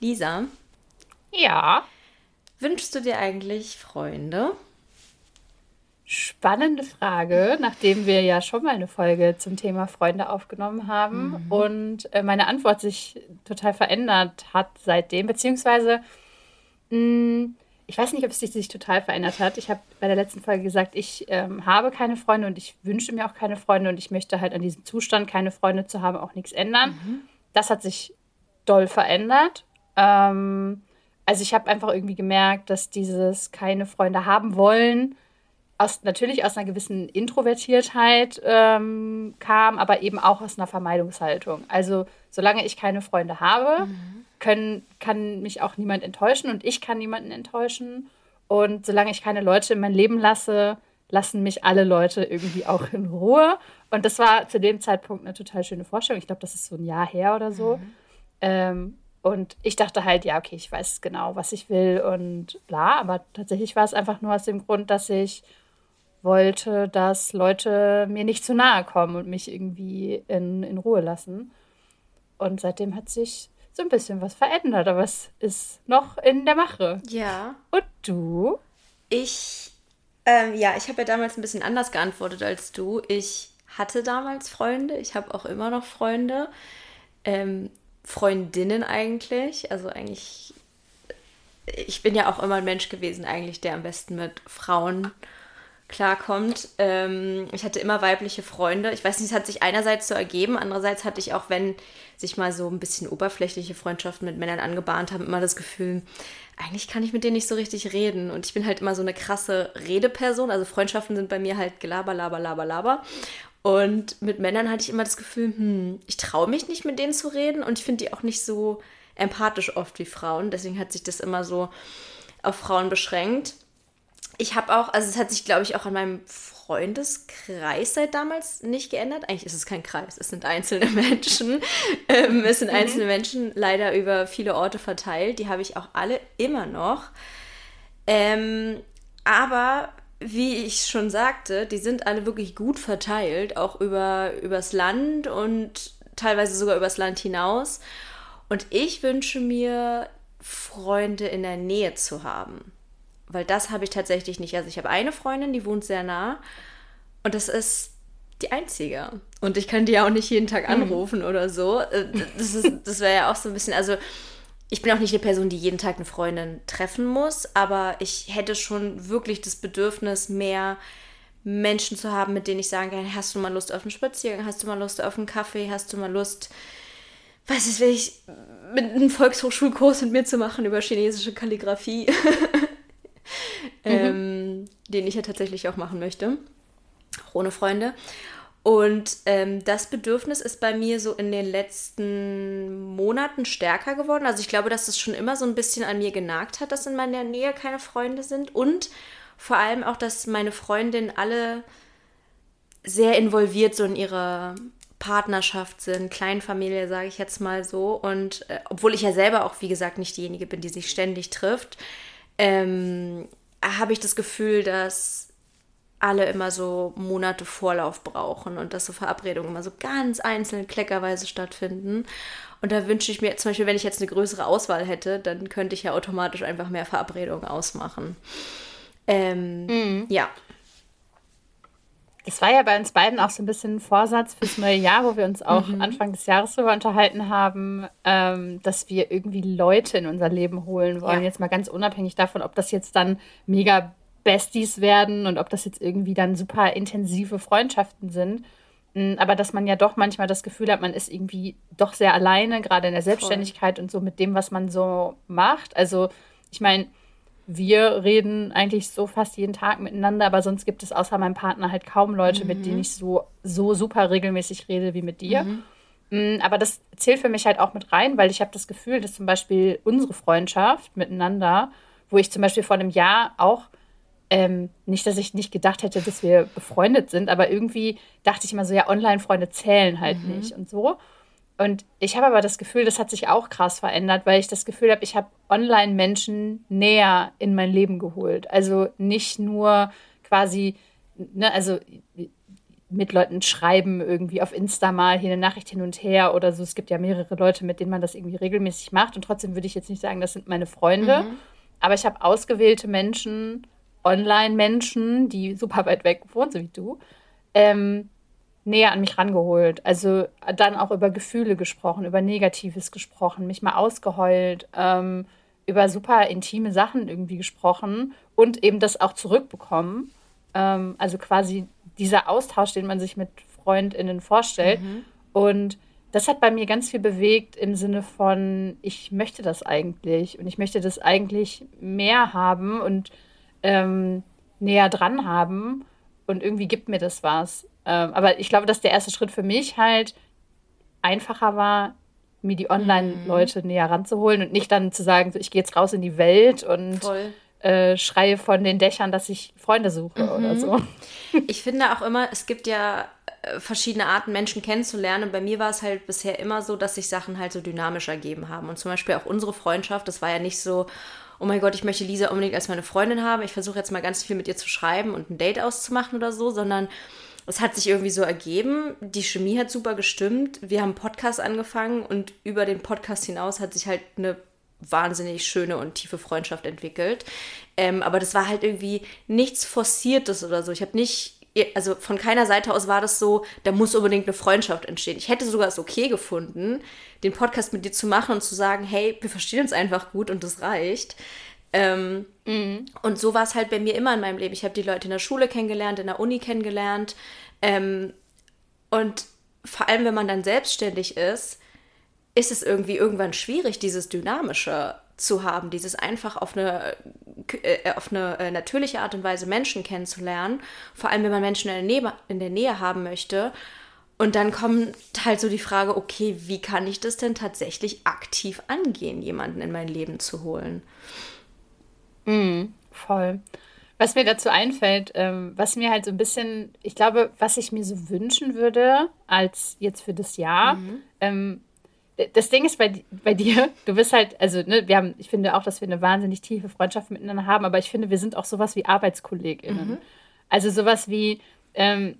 Lisa. Ja. Wünschst du dir eigentlich Freunde? Spannende Frage, nachdem wir ja schon mal eine Folge zum Thema Freunde aufgenommen haben mhm. und äh, meine Antwort sich total verändert hat seitdem, beziehungsweise mh, mm, ich weiß nicht, ob es sich total verändert hat. Ich habe bei der letzten Folge gesagt, ich ähm, habe keine Freunde und ich wünsche mir auch keine Freunde und ich möchte halt an diesem Zustand, keine Freunde zu haben, auch nichts ändern. Mhm. Das hat sich doll verändert. Ähm, also ich habe einfach irgendwie gemerkt, dass dieses keine Freunde haben wollen, aus, natürlich aus einer gewissen Introvertiertheit ähm, kam, aber eben auch aus einer Vermeidungshaltung. Also solange ich keine Freunde habe, mhm. können, kann mich auch niemand enttäuschen und ich kann niemanden enttäuschen. Und solange ich keine Leute in mein Leben lasse, lassen mich alle Leute irgendwie auch in Ruhe. Und das war zu dem Zeitpunkt eine total schöne Vorstellung. Ich glaube, das ist so ein Jahr her oder so. Mhm. Ähm, und ich dachte halt, ja, okay, ich weiß genau, was ich will und bla. Aber tatsächlich war es einfach nur aus dem Grund, dass ich wollte, dass Leute mir nicht zu nahe kommen und mich irgendwie in, in Ruhe lassen. Und seitdem hat sich so ein bisschen was verändert, aber es ist noch in der Mache. Ja. Und du? Ich, ähm, ja, ich habe ja damals ein bisschen anders geantwortet als du. Ich hatte damals Freunde, ich habe auch immer noch Freunde. Ähm, Freundinnen eigentlich. Also eigentlich, ich bin ja auch immer ein Mensch gewesen, eigentlich, der am besten mit Frauen klarkommt. Ähm, ich hatte immer weibliche Freunde. Ich weiß nicht, es hat sich einerseits so ergeben, andererseits hatte ich auch, wenn sich mal so ein bisschen oberflächliche Freundschaften mit Männern angebahnt haben, immer das Gefühl, eigentlich kann ich mit denen nicht so richtig reden. Und ich bin halt immer so eine krasse Redeperson. Also Freundschaften sind bei mir halt Gelaber, Laber, Laber, Laber. Und mit Männern hatte ich immer das Gefühl, hm, ich traue mich nicht mit denen zu reden und ich finde die auch nicht so empathisch oft wie Frauen. Deswegen hat sich das immer so auf Frauen beschränkt ich habe auch, also es hat sich, glaube ich, auch an meinem Freundeskreis seit damals nicht geändert. Eigentlich ist es kein Kreis, es sind einzelne Menschen. Ähm, es sind mhm. einzelne Menschen leider über viele Orte verteilt. Die habe ich auch alle immer noch. Ähm, aber wie ich schon sagte, die sind alle wirklich gut verteilt, auch über übers Land und teilweise sogar übers Land hinaus. Und ich wünsche mir, Freunde in der Nähe zu haben weil das habe ich tatsächlich nicht. Also ich habe eine Freundin, die wohnt sehr nah und das ist die einzige. Und ich kann die ja auch nicht jeden Tag mhm. anrufen oder so. Äh, das, das wäre ja auch so ein bisschen, also ich bin auch nicht eine Person, die jeden Tag eine Freundin treffen muss, aber ich hätte schon wirklich das Bedürfnis, mehr Menschen zu haben, mit denen ich sagen kann, hast du mal Lust auf einen Spaziergang, hast du mal Lust auf einen Kaffee, hast du mal Lust, was ist, will ich, mit einem Volkshochschulkurs mit mir zu machen über chinesische Kalligrafie. Mhm. ähm, den ich ja tatsächlich auch machen möchte, auch ohne Freunde. Und ähm, das Bedürfnis ist bei mir so in den letzten Monaten stärker geworden. Also ich glaube, dass es schon immer so ein bisschen an mir genagt hat, dass in meiner Nähe keine Freunde sind. Und vor allem auch, dass meine Freundinnen alle sehr involviert so in ihrer Partnerschaft sind, Kleinfamilie, sage ich jetzt mal so. Und äh, obwohl ich ja selber auch, wie gesagt, nicht diejenige bin, die sich ständig trifft, ähm, habe ich das Gefühl, dass alle immer so Monate Vorlauf brauchen und dass so Verabredungen immer so ganz einzeln kleckerweise stattfinden. Und da wünsche ich mir, zum Beispiel, wenn ich jetzt eine größere Auswahl hätte, dann könnte ich ja automatisch einfach mehr Verabredungen ausmachen. Ähm, mhm. Ja, das war ja bei uns beiden auch so ein bisschen ein Vorsatz fürs neue Jahr, wo wir uns auch mhm. Anfang des Jahres darüber unterhalten haben, ähm, dass wir irgendwie Leute in unser Leben holen wollen. Ja. Jetzt mal ganz unabhängig davon, ob das jetzt dann mega Besties werden und ob das jetzt irgendwie dann super intensive Freundschaften sind. Mm, aber dass man ja doch manchmal das Gefühl hat, man ist irgendwie doch sehr alleine, gerade in der Selbstständigkeit Voll. und so mit dem, was man so macht. Also ich meine, wir reden eigentlich so fast jeden Tag miteinander, aber sonst gibt es außer meinem Partner halt kaum Leute, mhm. mit denen ich so, so super regelmäßig rede wie mit dir. Mhm. Mm, aber das zählt für mich halt auch mit rein, weil ich habe das Gefühl, dass zum Beispiel unsere Freundschaft miteinander, wo ich zum Beispiel vor einem Jahr auch, ähm, nicht, dass ich nicht gedacht hätte, dass wir befreundet sind, aber irgendwie dachte ich immer so, ja, Online-Freunde zählen halt mhm. nicht und so. Und ich habe aber das Gefühl, das hat sich auch krass verändert, weil ich das Gefühl habe, ich habe Online-Menschen näher in mein Leben geholt. Also nicht nur quasi, ne, also mit Leuten schreiben, irgendwie auf Insta mal hier eine Nachricht hin und her oder so. Es gibt ja mehrere Leute, mit denen man das irgendwie regelmäßig macht. Und trotzdem würde ich jetzt nicht sagen, das sind meine Freunde. Mhm. Aber ich habe ausgewählte Menschen, Online-Menschen, die super weit weg wohnen, so wie du, ähm, näher an mich rangeholt. Also dann auch über Gefühle gesprochen, über Negatives gesprochen, mich mal ausgeheult, ähm, über super intime Sachen irgendwie gesprochen und eben das auch zurückbekommen. Ähm, also quasi dieser Austausch, den man sich mit FreundInnen vorstellt. Mhm. Und das hat bei mir ganz viel bewegt im Sinne von, ich möchte das eigentlich und ich möchte das eigentlich mehr haben und ähm, näher dran haben und irgendwie gibt mir das was. Ähm, aber ich glaube, dass der erste Schritt für mich halt einfacher war, mir die Online-Leute mhm. näher ranzuholen und nicht dann zu sagen, so, ich gehe jetzt raus in die Welt und äh, schreie von den Dächern, dass ich Freunde suche mhm. oder so. Ich finde auch immer, es gibt ja äh, verschiedene Arten, Menschen kennenzulernen. Und bei mir war es halt bisher immer so, dass sich Sachen halt so dynamisch ergeben haben. Und zum Beispiel auch unsere Freundschaft, das war ja nicht so, oh mein Gott, ich möchte Lisa unbedingt als meine Freundin haben. Ich versuche jetzt mal ganz viel mit ihr zu schreiben und ein Date auszumachen oder so, sondern es hat sich irgendwie so ergeben. Die Chemie hat super gestimmt. Wir haben einen Podcast angefangen und über den Podcast hinaus hat sich halt eine wahnsinnig schöne und tiefe Freundschaft entwickelt. Ähm, aber das war halt irgendwie nichts Forciertes oder so. Ich habe nicht, also von keiner Seite aus war das so, da muss unbedingt eine Freundschaft entstehen. Ich hätte sogar es okay gefunden, den Podcast mit dir zu machen und zu sagen, hey, wir verstehen uns einfach gut und das reicht. Ähm, mhm. Und so war es halt bei mir immer in meinem Leben. Ich habe die Leute in der Schule kennengelernt, in der Uni kennengelernt. Ähm, und vor allem, wenn man dann selbstständig ist, ist es irgendwie irgendwann schwierig, dieses Dynamische zu haben, dieses einfach auf eine, äh, auf eine äh, natürliche Art und Weise Menschen kennenzulernen, vor allem wenn man Menschen in der, Nähe, in der Nähe haben möchte. Und dann kommt halt so die Frage, okay, wie kann ich das denn tatsächlich aktiv angehen, jemanden in mein Leben zu holen? Mm, voll. Was mir dazu einfällt, ähm, was mir halt so ein bisschen, ich glaube, was ich mir so wünschen würde, als jetzt für das Jahr, mhm. ähm, das Ding ist bei, bei dir, du bist halt, also, ne, wir haben, ich finde auch, dass wir eine wahnsinnig tiefe Freundschaft miteinander haben, aber ich finde, wir sind auch sowas wie ArbeitskollegInnen. Mhm. Also sowas wie, ähm,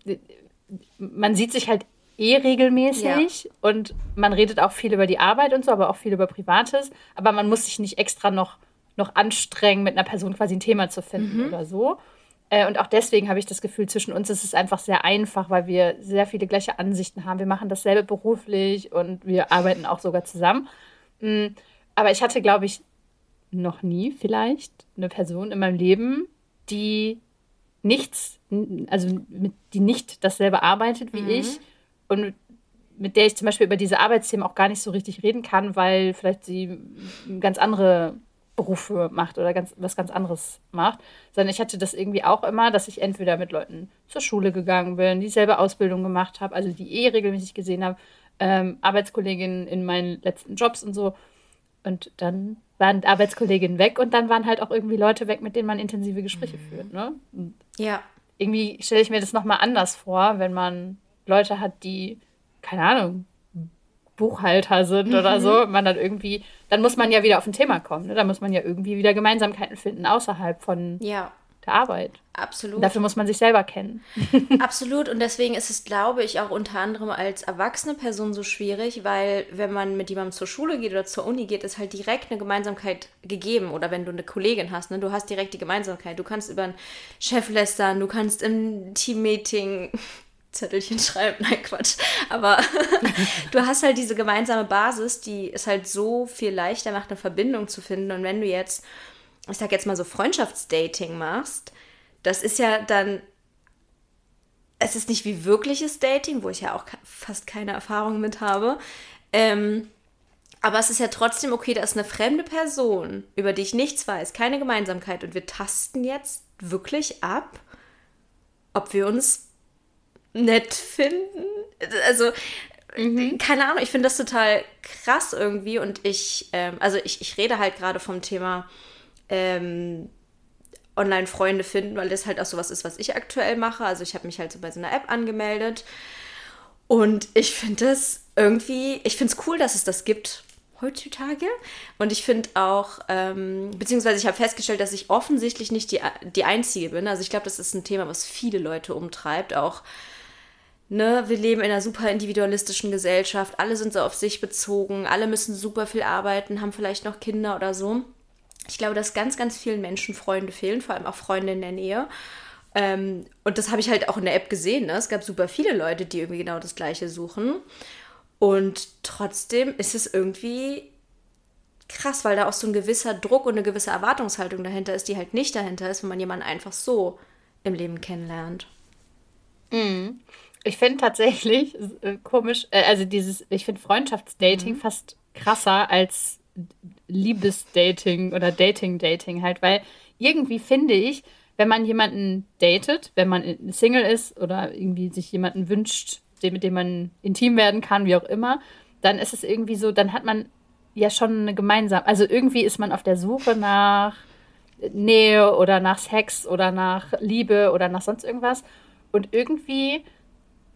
man sieht sich halt eh regelmäßig ja. und man redet auch viel über die Arbeit und so, aber auch viel über Privates, aber man muss sich nicht extra noch, noch anstrengen, mit einer Person quasi ein Thema zu finden mhm. oder so. Äh, und auch deswegen habe ich das Gefühl, zwischen uns ist es einfach sehr einfach, weil wir sehr viele gleiche Ansichten haben. Wir machen dasselbe beruflich und wir arbeiten auch sogar zusammen. Mm, aber ich hatte, glaube ich, noch nie vielleicht eine Person in meinem Leben, die nichts, also mit, die nicht dasselbe arbeitet wie mhm. ich und mit der ich zum Beispiel über diese Arbeitsthemen auch gar nicht so richtig reden kann, weil vielleicht sie ganz andere Berufe macht oder ganz, was ganz anderes macht, sondern ich hatte das irgendwie auch immer, dass ich entweder mit Leuten zur Schule gegangen bin, dieselbe Ausbildung gemacht habe, also die eh regelmäßig gesehen habe, ähm, Arbeitskolleginnen in meinen letzten Jobs und so. Und dann waren Arbeitskolleginnen weg und dann waren halt auch irgendwie Leute weg, mit denen man intensive Gespräche mhm. führt. Ne? ja. Irgendwie stelle ich mir das nochmal anders vor, wenn man Leute hat, die, keine Ahnung, Buchhalter sind mhm. oder so, man dann irgendwie, dann muss man ja wieder auf ein Thema kommen. Ne? Da muss man ja irgendwie wieder Gemeinsamkeiten finden außerhalb von ja. der Arbeit. Absolut. Und dafür muss man sich selber kennen. Absolut. Und deswegen ist es, glaube ich, auch unter anderem als erwachsene Person so schwierig, weil wenn man mit jemandem zur Schule geht oder zur Uni geht, ist halt direkt eine Gemeinsamkeit gegeben. Oder wenn du eine Kollegin hast, ne, du hast direkt die Gemeinsamkeit. Du kannst über einen Chef lästern, du kannst im Teammeeting Zettelchen schreiben, nein Quatsch. Aber du hast halt diese gemeinsame Basis, die es halt so viel leichter macht, eine Verbindung zu finden. Und wenn du jetzt, ich sag jetzt mal so Freundschaftsdating machst, das ist ja dann, es ist nicht wie wirkliches Dating, wo ich ja auch fast keine Erfahrung mit habe. Ähm, aber es ist ja trotzdem okay, da ist eine fremde Person, über die ich nichts weiß, keine Gemeinsamkeit. Und wir tasten jetzt wirklich ab, ob wir uns nett finden. Also, mhm. keine Ahnung, ich finde das total krass irgendwie und ich, ähm, also ich, ich rede halt gerade vom Thema ähm, Online-Freunde finden, weil das halt auch sowas ist, was ich aktuell mache. Also ich habe mich halt so bei so einer App angemeldet und ich finde das irgendwie, ich finde es cool, dass es das gibt heutzutage. Und ich finde auch, ähm, beziehungsweise ich habe festgestellt, dass ich offensichtlich nicht die, die Einzige bin. Also ich glaube, das ist ein Thema, was viele Leute umtreibt, auch ne, wir leben in einer super individualistischen Gesellschaft, alle sind so auf sich bezogen, alle müssen super viel arbeiten, haben vielleicht noch Kinder oder so. Ich glaube, dass ganz, ganz vielen Menschen Freunde fehlen, vor allem auch Freunde in der Nähe. Ähm, und das habe ich halt auch in der App gesehen. Ne? Es gab super viele Leute, die irgendwie genau das Gleiche suchen. Und trotzdem ist es irgendwie krass, weil da auch so ein gewisser Druck und eine gewisse Erwartungshaltung dahinter ist, die halt nicht dahinter ist, wenn man jemanden einfach so im Leben kennenlernt. Mhm. Ich finde tatsächlich äh, komisch, äh, also dieses, ich finde Freundschaftsdating mhm. fast krasser als Liebesdating oder Dating-Dating halt, weil irgendwie finde ich, wenn man jemanden datet, wenn man Single ist oder irgendwie sich jemanden wünscht, mit dem man intim werden kann, wie auch immer, dann ist es irgendwie so, dann hat man ja schon eine gemeinsame, also irgendwie ist man auf der Suche nach Nähe oder nach Sex oder nach Liebe oder nach sonst irgendwas. Und irgendwie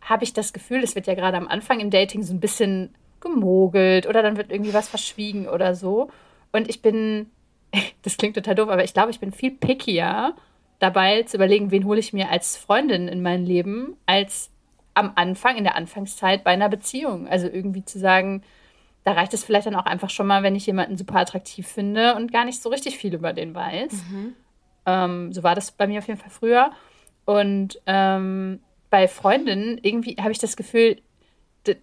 habe ich das Gefühl, es wird ja gerade am Anfang im Dating so ein bisschen gemogelt oder dann wird irgendwie was verschwiegen oder so. Und ich bin, das klingt total doof, aber ich glaube, ich bin viel pickier dabei zu überlegen, wen hole ich mir als Freundin in mein Leben, als am Anfang, in der Anfangszeit bei einer Beziehung. Also irgendwie zu sagen, da reicht es vielleicht dann auch einfach schon mal, wenn ich jemanden super attraktiv finde und gar nicht so richtig viel über den weiß. Mhm. Ähm, so war das bei mir auf jeden Fall früher. Und ähm, bei Freundinnen irgendwie habe ich das Gefühl, das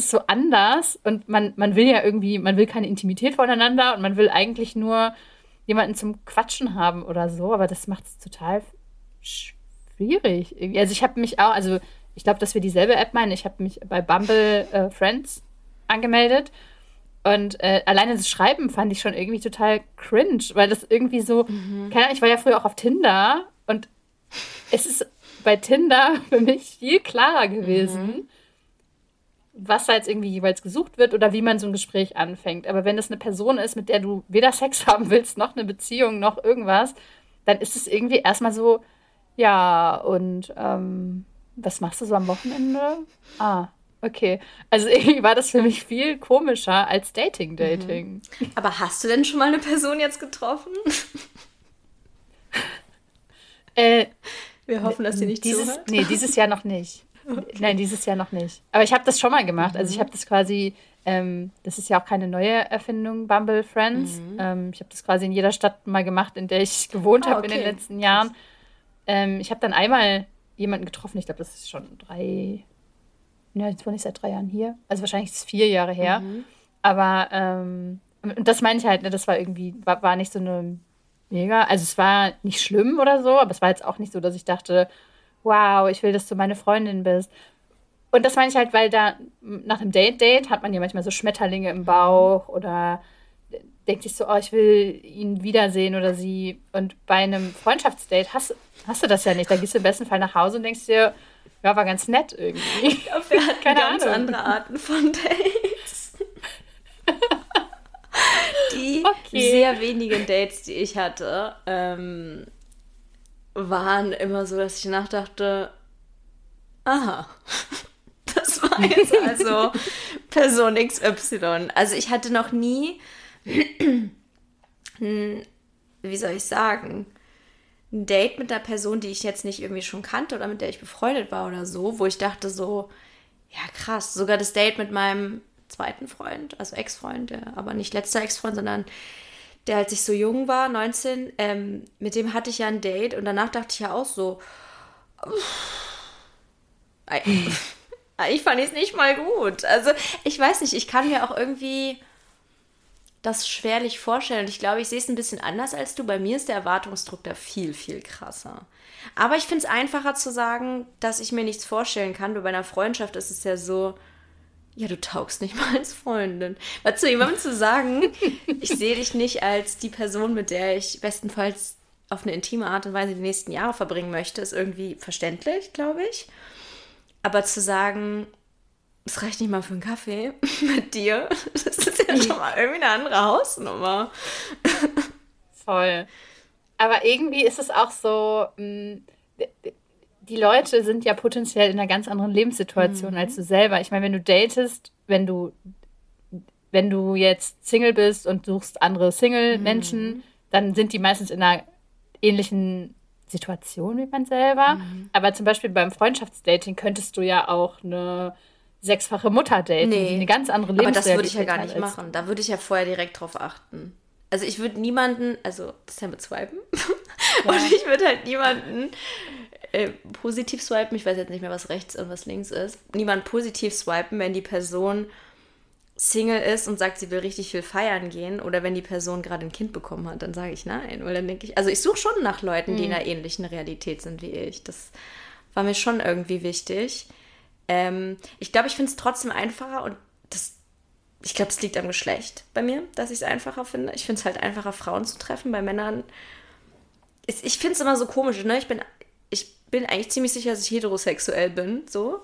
ist so anders und man, man will ja irgendwie, man will keine Intimität voneinander und man will eigentlich nur jemanden zum Quatschen haben oder so, aber das macht es total schwierig. Also ich habe mich auch, also ich glaube, dass wir dieselbe App meinen. Ich habe mich bei Bumble äh, Friends angemeldet. Und äh, alleine das Schreiben fand ich schon irgendwie total cringe, weil das irgendwie so, mhm. keine Ahnung, ich war ja früher auch auf Tinder und es ist bei Tinder für mich viel klarer gewesen, mhm. was da jetzt irgendwie jeweils gesucht wird oder wie man so ein Gespräch anfängt. Aber wenn das eine Person ist, mit der du weder Sex haben willst, noch eine Beziehung, noch irgendwas, dann ist es irgendwie erstmal so, ja, und ähm, was machst du so am Wochenende? Ah, Okay, also irgendwie war das für mich viel komischer als Dating-Dating. Mhm. Aber hast du denn schon mal eine Person jetzt getroffen? äh, Wir hoffen, dass sie nicht dieses, zuhört. Nee, dieses Jahr noch nicht. Okay. Nein, dieses Jahr noch nicht. Aber ich habe das schon mal gemacht. Also ich mhm. habe das quasi, ähm, das ist ja auch keine neue Erfindung, Bumble Friends. Mhm. Ähm, ich habe das quasi in jeder Stadt mal gemacht, in der ich gewohnt oh, habe okay. in den letzten Jahren. Ähm, ich habe dann einmal jemanden getroffen, ich glaube, das ist schon drei, ja, jetzt wohne ich seit drei Jahren hier. Also wahrscheinlich ist es vier Jahre her. Mhm. Aber ähm, und das meine ich halt, ne, das war irgendwie, war, war nicht so eine mega, also es war nicht schlimm oder so, aber es war jetzt auch nicht so, dass ich dachte, wow, ich will, dass du meine Freundin bist. Und das meine ich halt, weil da nach einem Date-Date hat man ja manchmal so Schmetterlinge im Bauch oder denkt sich so, oh, ich will ihn wiedersehen oder sie. Und bei einem Freundschaftsdate hast, hast du das ja nicht. Da gehst du im besten Fall nach Hause und denkst dir, ja, war ganz nett irgendwie. Ich glaube, wir hatten Keine ganz Ahnung. andere Arten von Dates. die okay. sehr wenigen Dates, die ich hatte, ähm, waren immer so, dass ich nachdachte, aha, das war jetzt also Person XY. Also ich hatte noch nie, wie soll ich sagen, ein Date mit einer Person, die ich jetzt nicht irgendwie schon kannte oder mit der ich befreundet war oder so, wo ich dachte so, ja krass, sogar das Date mit meinem zweiten Freund, also Ex-Freund, aber nicht letzter Ex-Freund, sondern der als ich so jung war, 19, ähm, mit dem hatte ich ja ein Date und danach dachte ich ja auch so, ich fand es nicht mal gut. Also ich weiß nicht, ich kann mir auch irgendwie das schwerlich vorstellen. Und ich glaube, ich sehe es ein bisschen anders als du. Bei mir ist der Erwartungsdruck da viel, viel krasser. Aber ich finde es einfacher zu sagen, dass ich mir nichts vorstellen kann. Bei einer Freundschaft ist es ja so, ja, du taugst nicht mal als Freundin. Weil zu jemandem zu sagen, ich sehe dich nicht als die Person, mit der ich bestenfalls auf eine intime Art und Weise die nächsten Jahre verbringen möchte, ist irgendwie verständlich, glaube ich. Aber zu sagen, es reicht nicht mal für einen Kaffee mit dir. Das ist ja schon mal irgendwie eine andere Hausnummer. Voll. Aber irgendwie ist es auch so, mm, die Leute sind ja potenziell in einer ganz anderen Lebenssituation mhm. als du selber. Ich meine, wenn du datest, wenn du, wenn du jetzt Single bist und suchst andere Single-Menschen, mhm. dann sind die meistens in einer ähnlichen Situation wie man selber. Mhm. Aber zum Beispiel beim Freundschaftsdating könntest du ja auch eine sechsfache Mutter daten, nee. eine ganz andere Lebensrealität Aber das würde ich ja gar nicht machen. Da würde ich ja vorher direkt drauf achten. Also ich würde niemanden, also das ist ja mit Swipen. Ja. Und ich würde halt niemanden äh, positiv swipen. Ich weiß jetzt nicht mehr, was rechts und was links ist. Niemand positiv swipen, wenn die Person Single ist und sagt, sie will richtig viel feiern gehen oder wenn die Person gerade ein Kind bekommen hat, dann sage ich nein. Weil dann denke ich, also ich suche schon nach Leuten, die in mhm. einer ähnlichen Realität sind wie ich. Das war mir schon irgendwie wichtig. Ähm, ich glaube, ich finde es trotzdem einfacher und das, ich glaube, es liegt am Geschlecht bei mir, dass ich es einfacher finde. Ich finde es halt einfacher, Frauen zu treffen. Bei Männern, ist, ich finde es immer so komisch, ne? Ich bin, ich bin eigentlich ziemlich sicher, dass ich heterosexuell bin, so.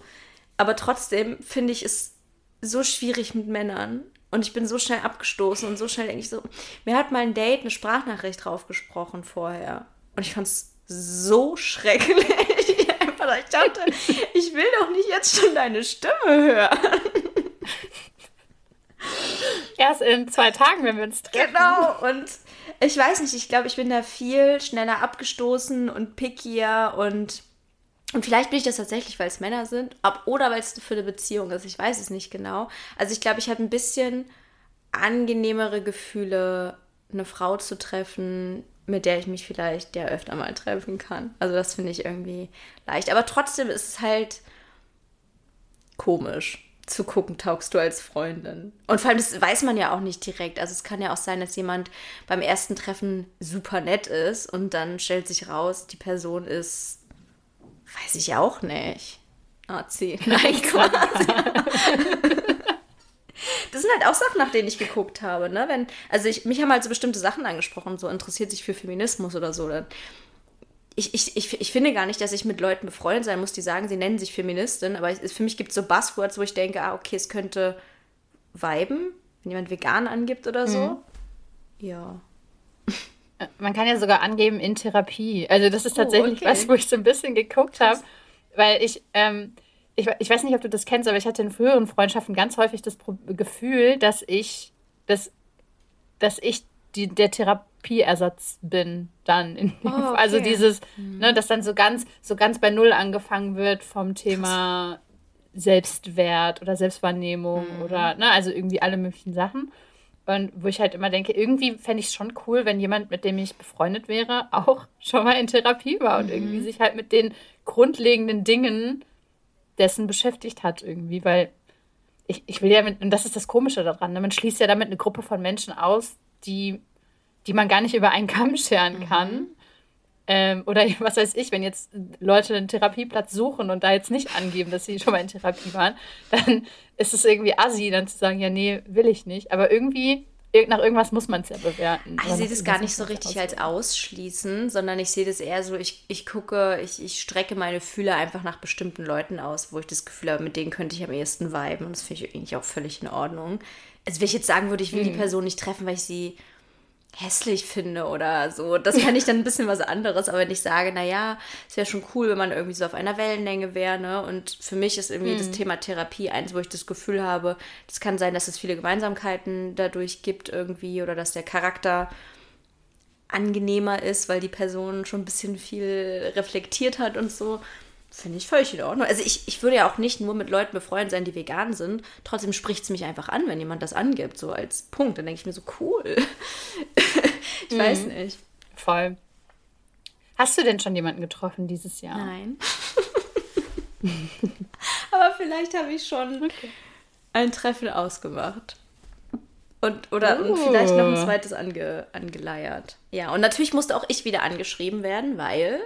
Aber trotzdem finde ich es so schwierig mit Männern. Und ich bin so schnell abgestoßen und so schnell denke ich so, mir hat mal ein Date eine Sprachnachricht draufgesprochen vorher. Und ich fand es so schrecklich. Einfach, ich dachte, ich will doch nicht jetzt schon deine Stimme hören. Erst in zwei Tagen, wenn wir uns treffen. Genau, und ich weiß nicht, ich glaube, ich bin da viel schneller abgestoßen und pickier und und vielleicht bin ich das tatsächlich, weil es Männer sind, ab, oder weil es für eine Beziehung ist. Ich weiß es nicht genau. Also ich glaube, ich habe ein bisschen angenehmere Gefühle, eine Frau zu treffen, mit der ich mich vielleicht ja öfter mal treffen kann. Also das finde ich irgendwie leicht. Aber trotzdem ist es halt komisch zu gucken, taugst du als Freundin. Und vor allem, das weiß man ja auch nicht direkt. Also es kann ja auch sein, dass jemand beim ersten Treffen super nett ist und dann stellt sich raus, die Person ist Weiß ich auch nicht. Nazi. Nein, quasi. das sind halt auch Sachen, nach denen ich geguckt habe. Ne? Wenn, also ich, mich haben halt so bestimmte Sachen angesprochen, so interessiert sich für Feminismus oder so. Dann, ich, ich, ich, ich finde gar nicht, dass ich mit Leuten befreundet sein muss, die sagen, sie nennen sich Feministin, aber es, für mich gibt es so Buzzwords, wo ich denke, ah, okay, es könnte viben, wenn jemand vegan angibt oder so. Mhm. Ja. Man kann ja sogar angeben in Therapie. Also das ist oh, tatsächlich oh, okay. was, wo ich so ein bisschen geguckt habe, weil ich, ähm, ich, ich weiß nicht, ob du das kennst, aber ich hatte in früheren Freundschaften ganz häufig das Gefühl, dass ich, dass, dass ich die, der Therapieersatz bin dann. In, oh, okay. Also dieses, mhm. ne, dass dann so ganz, so ganz bei Null angefangen wird vom Thema Selbstwert oder Selbstwahrnehmung mhm. oder, ne, also irgendwie alle möglichen Sachen. Und wo ich halt immer denke, irgendwie fände ich es schon cool, wenn jemand, mit dem ich befreundet wäre, auch schon mal in Therapie war und mhm. irgendwie sich halt mit den grundlegenden Dingen dessen beschäftigt hat, irgendwie, weil ich, ich will ja mit, und das ist das Komische daran, ne? man schließt ja damit eine Gruppe von Menschen aus, die, die man gar nicht über einen Kamm scheren mhm. kann. Ähm, oder was weiß ich, wenn jetzt Leute einen Therapieplatz suchen und da jetzt nicht angeben, dass sie schon mal in Therapie waren, dann ist es irgendwie assi, dann zu sagen, ja, nee, will ich nicht. Aber irgendwie, nach irgendwas muss man es ja bewerten. Ich sehe das gar nicht so richtig als Ausschließen, sondern ich sehe das eher so, ich, ich gucke, ich, ich strecke meine Fühler einfach nach bestimmten Leuten aus, wo ich das Gefühl habe, mit denen könnte ich am ehesten viben. Und das finde ich eigentlich auch völlig in Ordnung. Also wenn ich jetzt sagen würde, ich will mhm. die Person nicht treffen, weil ich sie hässlich finde oder so. Das kann ich dann ein bisschen was anderes, aber wenn ich sage, naja, es wäre schon cool, wenn man irgendwie so auf einer Wellenlänge wäre, ne? Und für mich ist irgendwie mhm. das Thema Therapie eins, wo ich das Gefühl habe, das kann sein, dass es viele Gemeinsamkeiten dadurch gibt irgendwie oder dass der Charakter angenehmer ist, weil die Person schon ein bisschen viel reflektiert hat und so. Finde ich völlig in Ordnung. Also ich, ich würde ja auch nicht nur mit Leuten befreundet sein, die vegan sind. Trotzdem spricht es mich einfach an, wenn jemand das angibt, so als Punkt. Dann denke ich mir so, cool. ich mhm. weiß nicht. Voll. Hast du denn schon jemanden getroffen dieses Jahr? Nein. Aber vielleicht habe ich schon okay. ein Treffen ausgemacht. Und, oder oh. und vielleicht noch ein zweites ange, angeleiert. Ja, und natürlich musste auch ich wieder angeschrieben werden, weil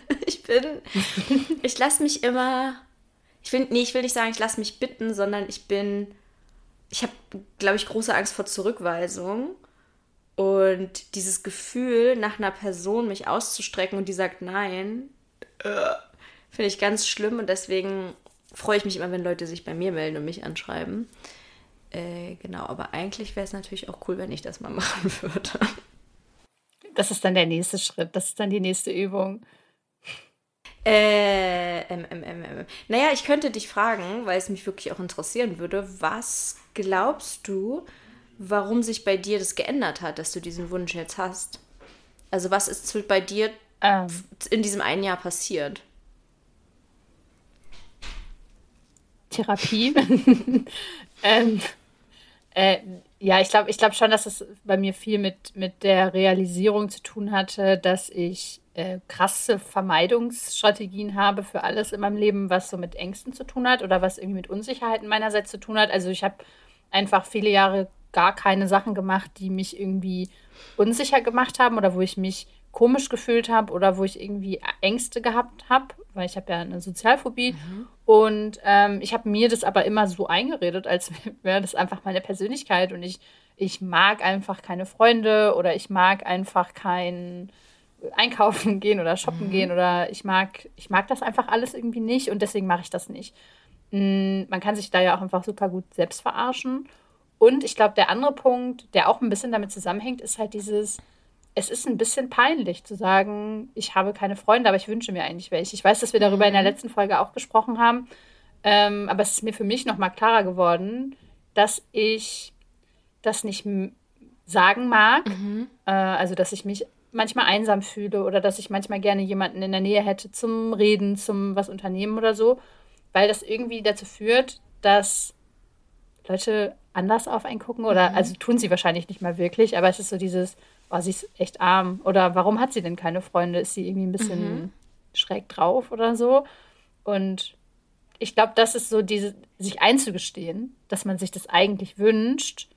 ich bin, ich lasse mich immer, ich will, nee, ich will nicht sagen, ich lasse mich bitten, sondern ich bin, ich habe, glaube ich, große Angst vor Zurückweisung. Und dieses Gefühl, nach einer Person mich auszustrecken und die sagt nein, äh, finde ich ganz schlimm. Und deswegen freue ich mich immer, wenn Leute sich bei mir melden und mich anschreiben. Äh, genau, aber eigentlich wäre es natürlich auch cool, wenn ich das mal machen würde. Das ist dann der nächste Schritt, das ist dann die nächste Übung. Äh, ähm, ähm, ähm, ähm. Naja, ich könnte dich fragen, weil es mich wirklich auch interessieren würde, was glaubst du, warum sich bei dir das geändert hat, dass du diesen Wunsch jetzt hast? Also was ist bei dir ähm. in diesem einen Jahr passiert? Therapie. ähm, äh, ja, ich glaube ich glaub schon, dass es bei mir viel mit, mit der Realisierung zu tun hatte, dass ich äh, krasse Vermeidungsstrategien habe für alles in meinem Leben, was so mit Ängsten zu tun hat oder was irgendwie mit Unsicherheiten meinerseits zu tun hat. Also ich habe einfach viele Jahre gar keine Sachen gemacht, die mich irgendwie unsicher gemacht haben oder wo ich mich komisch gefühlt habe oder wo ich irgendwie Ängste gehabt habe, weil ich habe ja eine Sozialphobie mhm. und ähm, ich habe mir das aber immer so eingeredet, als wäre das einfach meine Persönlichkeit und ich, ich mag einfach keine Freunde oder ich mag einfach kein Einkaufen gehen oder shoppen mhm. gehen oder ich mag, ich mag das einfach alles irgendwie nicht und deswegen mache ich das nicht. Mm, man kann sich da ja auch einfach super gut selbst verarschen. Und ich glaube, der andere Punkt, der auch ein bisschen damit zusammenhängt, ist halt dieses, es ist ein bisschen peinlich zu sagen, ich habe keine Freunde, aber ich wünsche mir eigentlich welche. Ich weiß, dass wir darüber in der mhm. letzten Folge auch gesprochen haben, ähm, aber es ist mir für mich noch mal klarer geworden, dass ich das nicht sagen mag, mhm. äh, also dass ich mich manchmal einsam fühle oder dass ich manchmal gerne jemanden in der Nähe hätte zum Reden, zum was unternehmen oder so, weil das irgendwie dazu führt, dass Leute anders auf einen gucken oder mhm. also tun sie wahrscheinlich nicht mal wirklich, aber es ist so dieses, oh, sie ist echt arm oder warum hat sie denn keine Freunde? Ist sie irgendwie ein bisschen mhm. schräg drauf oder so? Und ich glaube, das ist so diese, sich einzugestehen, dass man sich das eigentlich wünscht,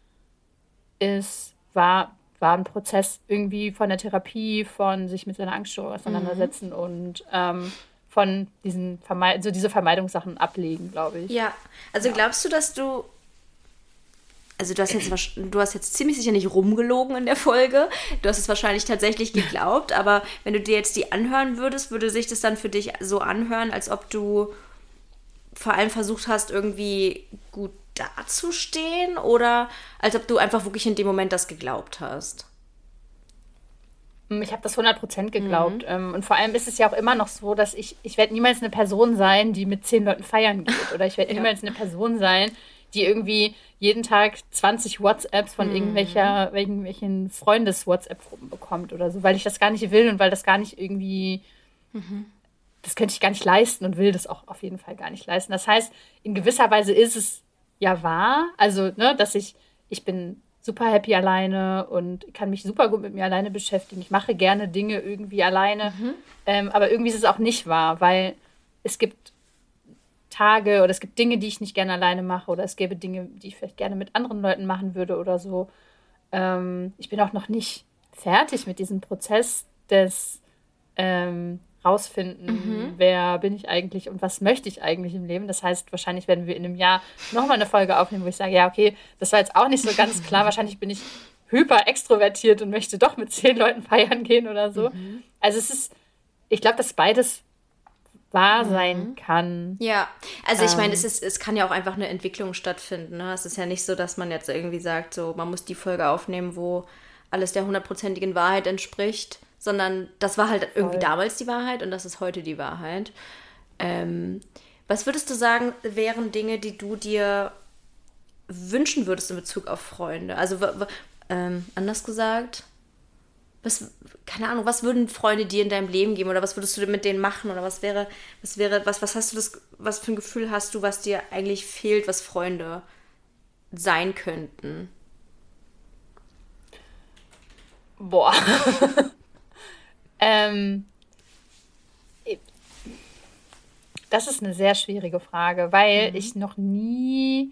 ist, war, war ein Prozess irgendwie von der Therapie, von sich mit seiner Angststörung auseinandersetzen mhm. und ähm, von diesen Verme so diese Vermeidungssachen ablegen, glaube ich. Ja, also ja. glaubst du, dass du also du hast jetzt du hast jetzt ziemlich sicher nicht rumgelogen in der Folge. Du hast es wahrscheinlich tatsächlich geglaubt, aber wenn du dir jetzt die anhören würdest, würde sich das dann für dich so anhören, als ob du vor allem versucht hast, irgendwie gut dazustehen oder als ob du einfach wirklich in dem Moment das geglaubt hast? Hm, ich habe das 100% geglaubt. Mhm. Ähm, und vor allem ist es ja auch immer noch so, dass ich, ich werde niemals eine Person sein, die mit zehn Leuten feiern geht. Oder ich werde ja. niemals eine Person sein, die irgendwie jeden Tag 20 WhatsApps von mhm. irgendwelcher, irgendwelchen Freundes-WhatsApp-Gruppen bekommt oder so, weil ich das gar nicht will und weil das gar nicht irgendwie, mhm. das könnte ich gar nicht leisten und will das auch auf jeden Fall gar nicht leisten. Das heißt, in gewisser Weise ist es ja wahr, also, ne, dass ich, ich bin super happy alleine und kann mich super gut mit mir alleine beschäftigen. Ich mache gerne Dinge irgendwie alleine, mhm. ähm, aber irgendwie ist es auch nicht wahr, weil es gibt Tage oder es gibt Dinge, die ich nicht gerne alleine mache oder es gäbe Dinge, die ich vielleicht gerne mit anderen Leuten machen würde oder so. Ähm, ich bin auch noch nicht fertig mit diesem Prozess des ähm, rausfinden, mhm. wer bin ich eigentlich und was möchte ich eigentlich im Leben. Das heißt, wahrscheinlich werden wir in einem Jahr nochmal eine Folge aufnehmen, wo ich sage, ja, okay, das war jetzt auch nicht so ganz klar. wahrscheinlich bin ich hyper extrovertiert und möchte doch mit zehn Leuten feiern gehen oder so. Mhm. Also es ist, ich glaube, dass beides wahr mhm. sein kann. Ja, also ich meine, ähm. es, ist, es kann ja auch einfach eine Entwicklung stattfinden. Ne? Es ist ja nicht so, dass man jetzt irgendwie sagt, so man muss die Folge aufnehmen, wo alles der hundertprozentigen Wahrheit entspricht, sondern das war halt irgendwie damals die Wahrheit und das ist heute die Wahrheit. Ähm, was würdest du sagen, wären Dinge, die du dir wünschen würdest in Bezug auf Freunde? Also ähm, anders gesagt, was, keine Ahnung, was würden Freunde dir in deinem Leben geben oder was würdest du mit denen machen oder was wäre, was wäre, was, was hast du das, was für ein Gefühl hast du, was dir eigentlich fehlt, was Freunde sein könnten? Boah. ähm, das ist eine sehr schwierige Frage, weil mhm. ich noch nie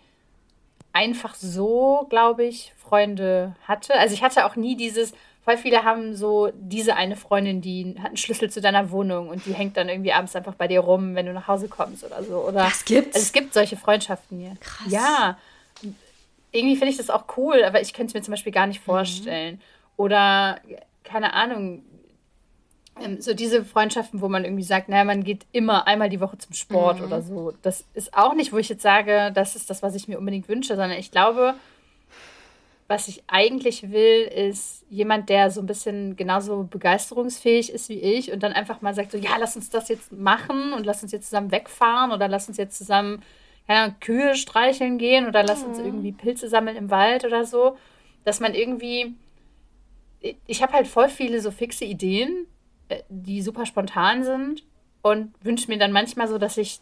einfach so, glaube ich, Freunde hatte. Also ich hatte auch nie dieses, voll viele haben so diese eine Freundin, die hat einen Schlüssel zu deiner Wohnung und die hängt dann irgendwie abends einfach bei dir rum, wenn du nach Hause kommst oder so. Oder, das gibt's? Also es gibt solche Freundschaften hier. Krass. Ja. Irgendwie finde ich das auch cool, aber ich könnte es mir zum Beispiel gar nicht mhm. vorstellen. Mhm. Oder, keine Ahnung, ähm, so diese Freundschaften, wo man irgendwie sagt, naja, man geht immer einmal die Woche zum Sport mhm. oder so. Das ist auch nicht, wo ich jetzt sage, das ist das, was ich mir unbedingt wünsche, sondern ich glaube, was ich eigentlich will, ist jemand, der so ein bisschen genauso begeisterungsfähig ist wie ich und dann einfach mal sagt, so, ja, lass uns das jetzt machen und lass uns jetzt zusammen wegfahren oder lass uns jetzt zusammen ja, Kühe streicheln gehen oder lass uns mhm. irgendwie Pilze sammeln im Wald oder so. Dass man irgendwie, ich habe halt voll viele so fixe Ideen, äh, die super spontan sind und wünsche mir dann manchmal so, dass ich,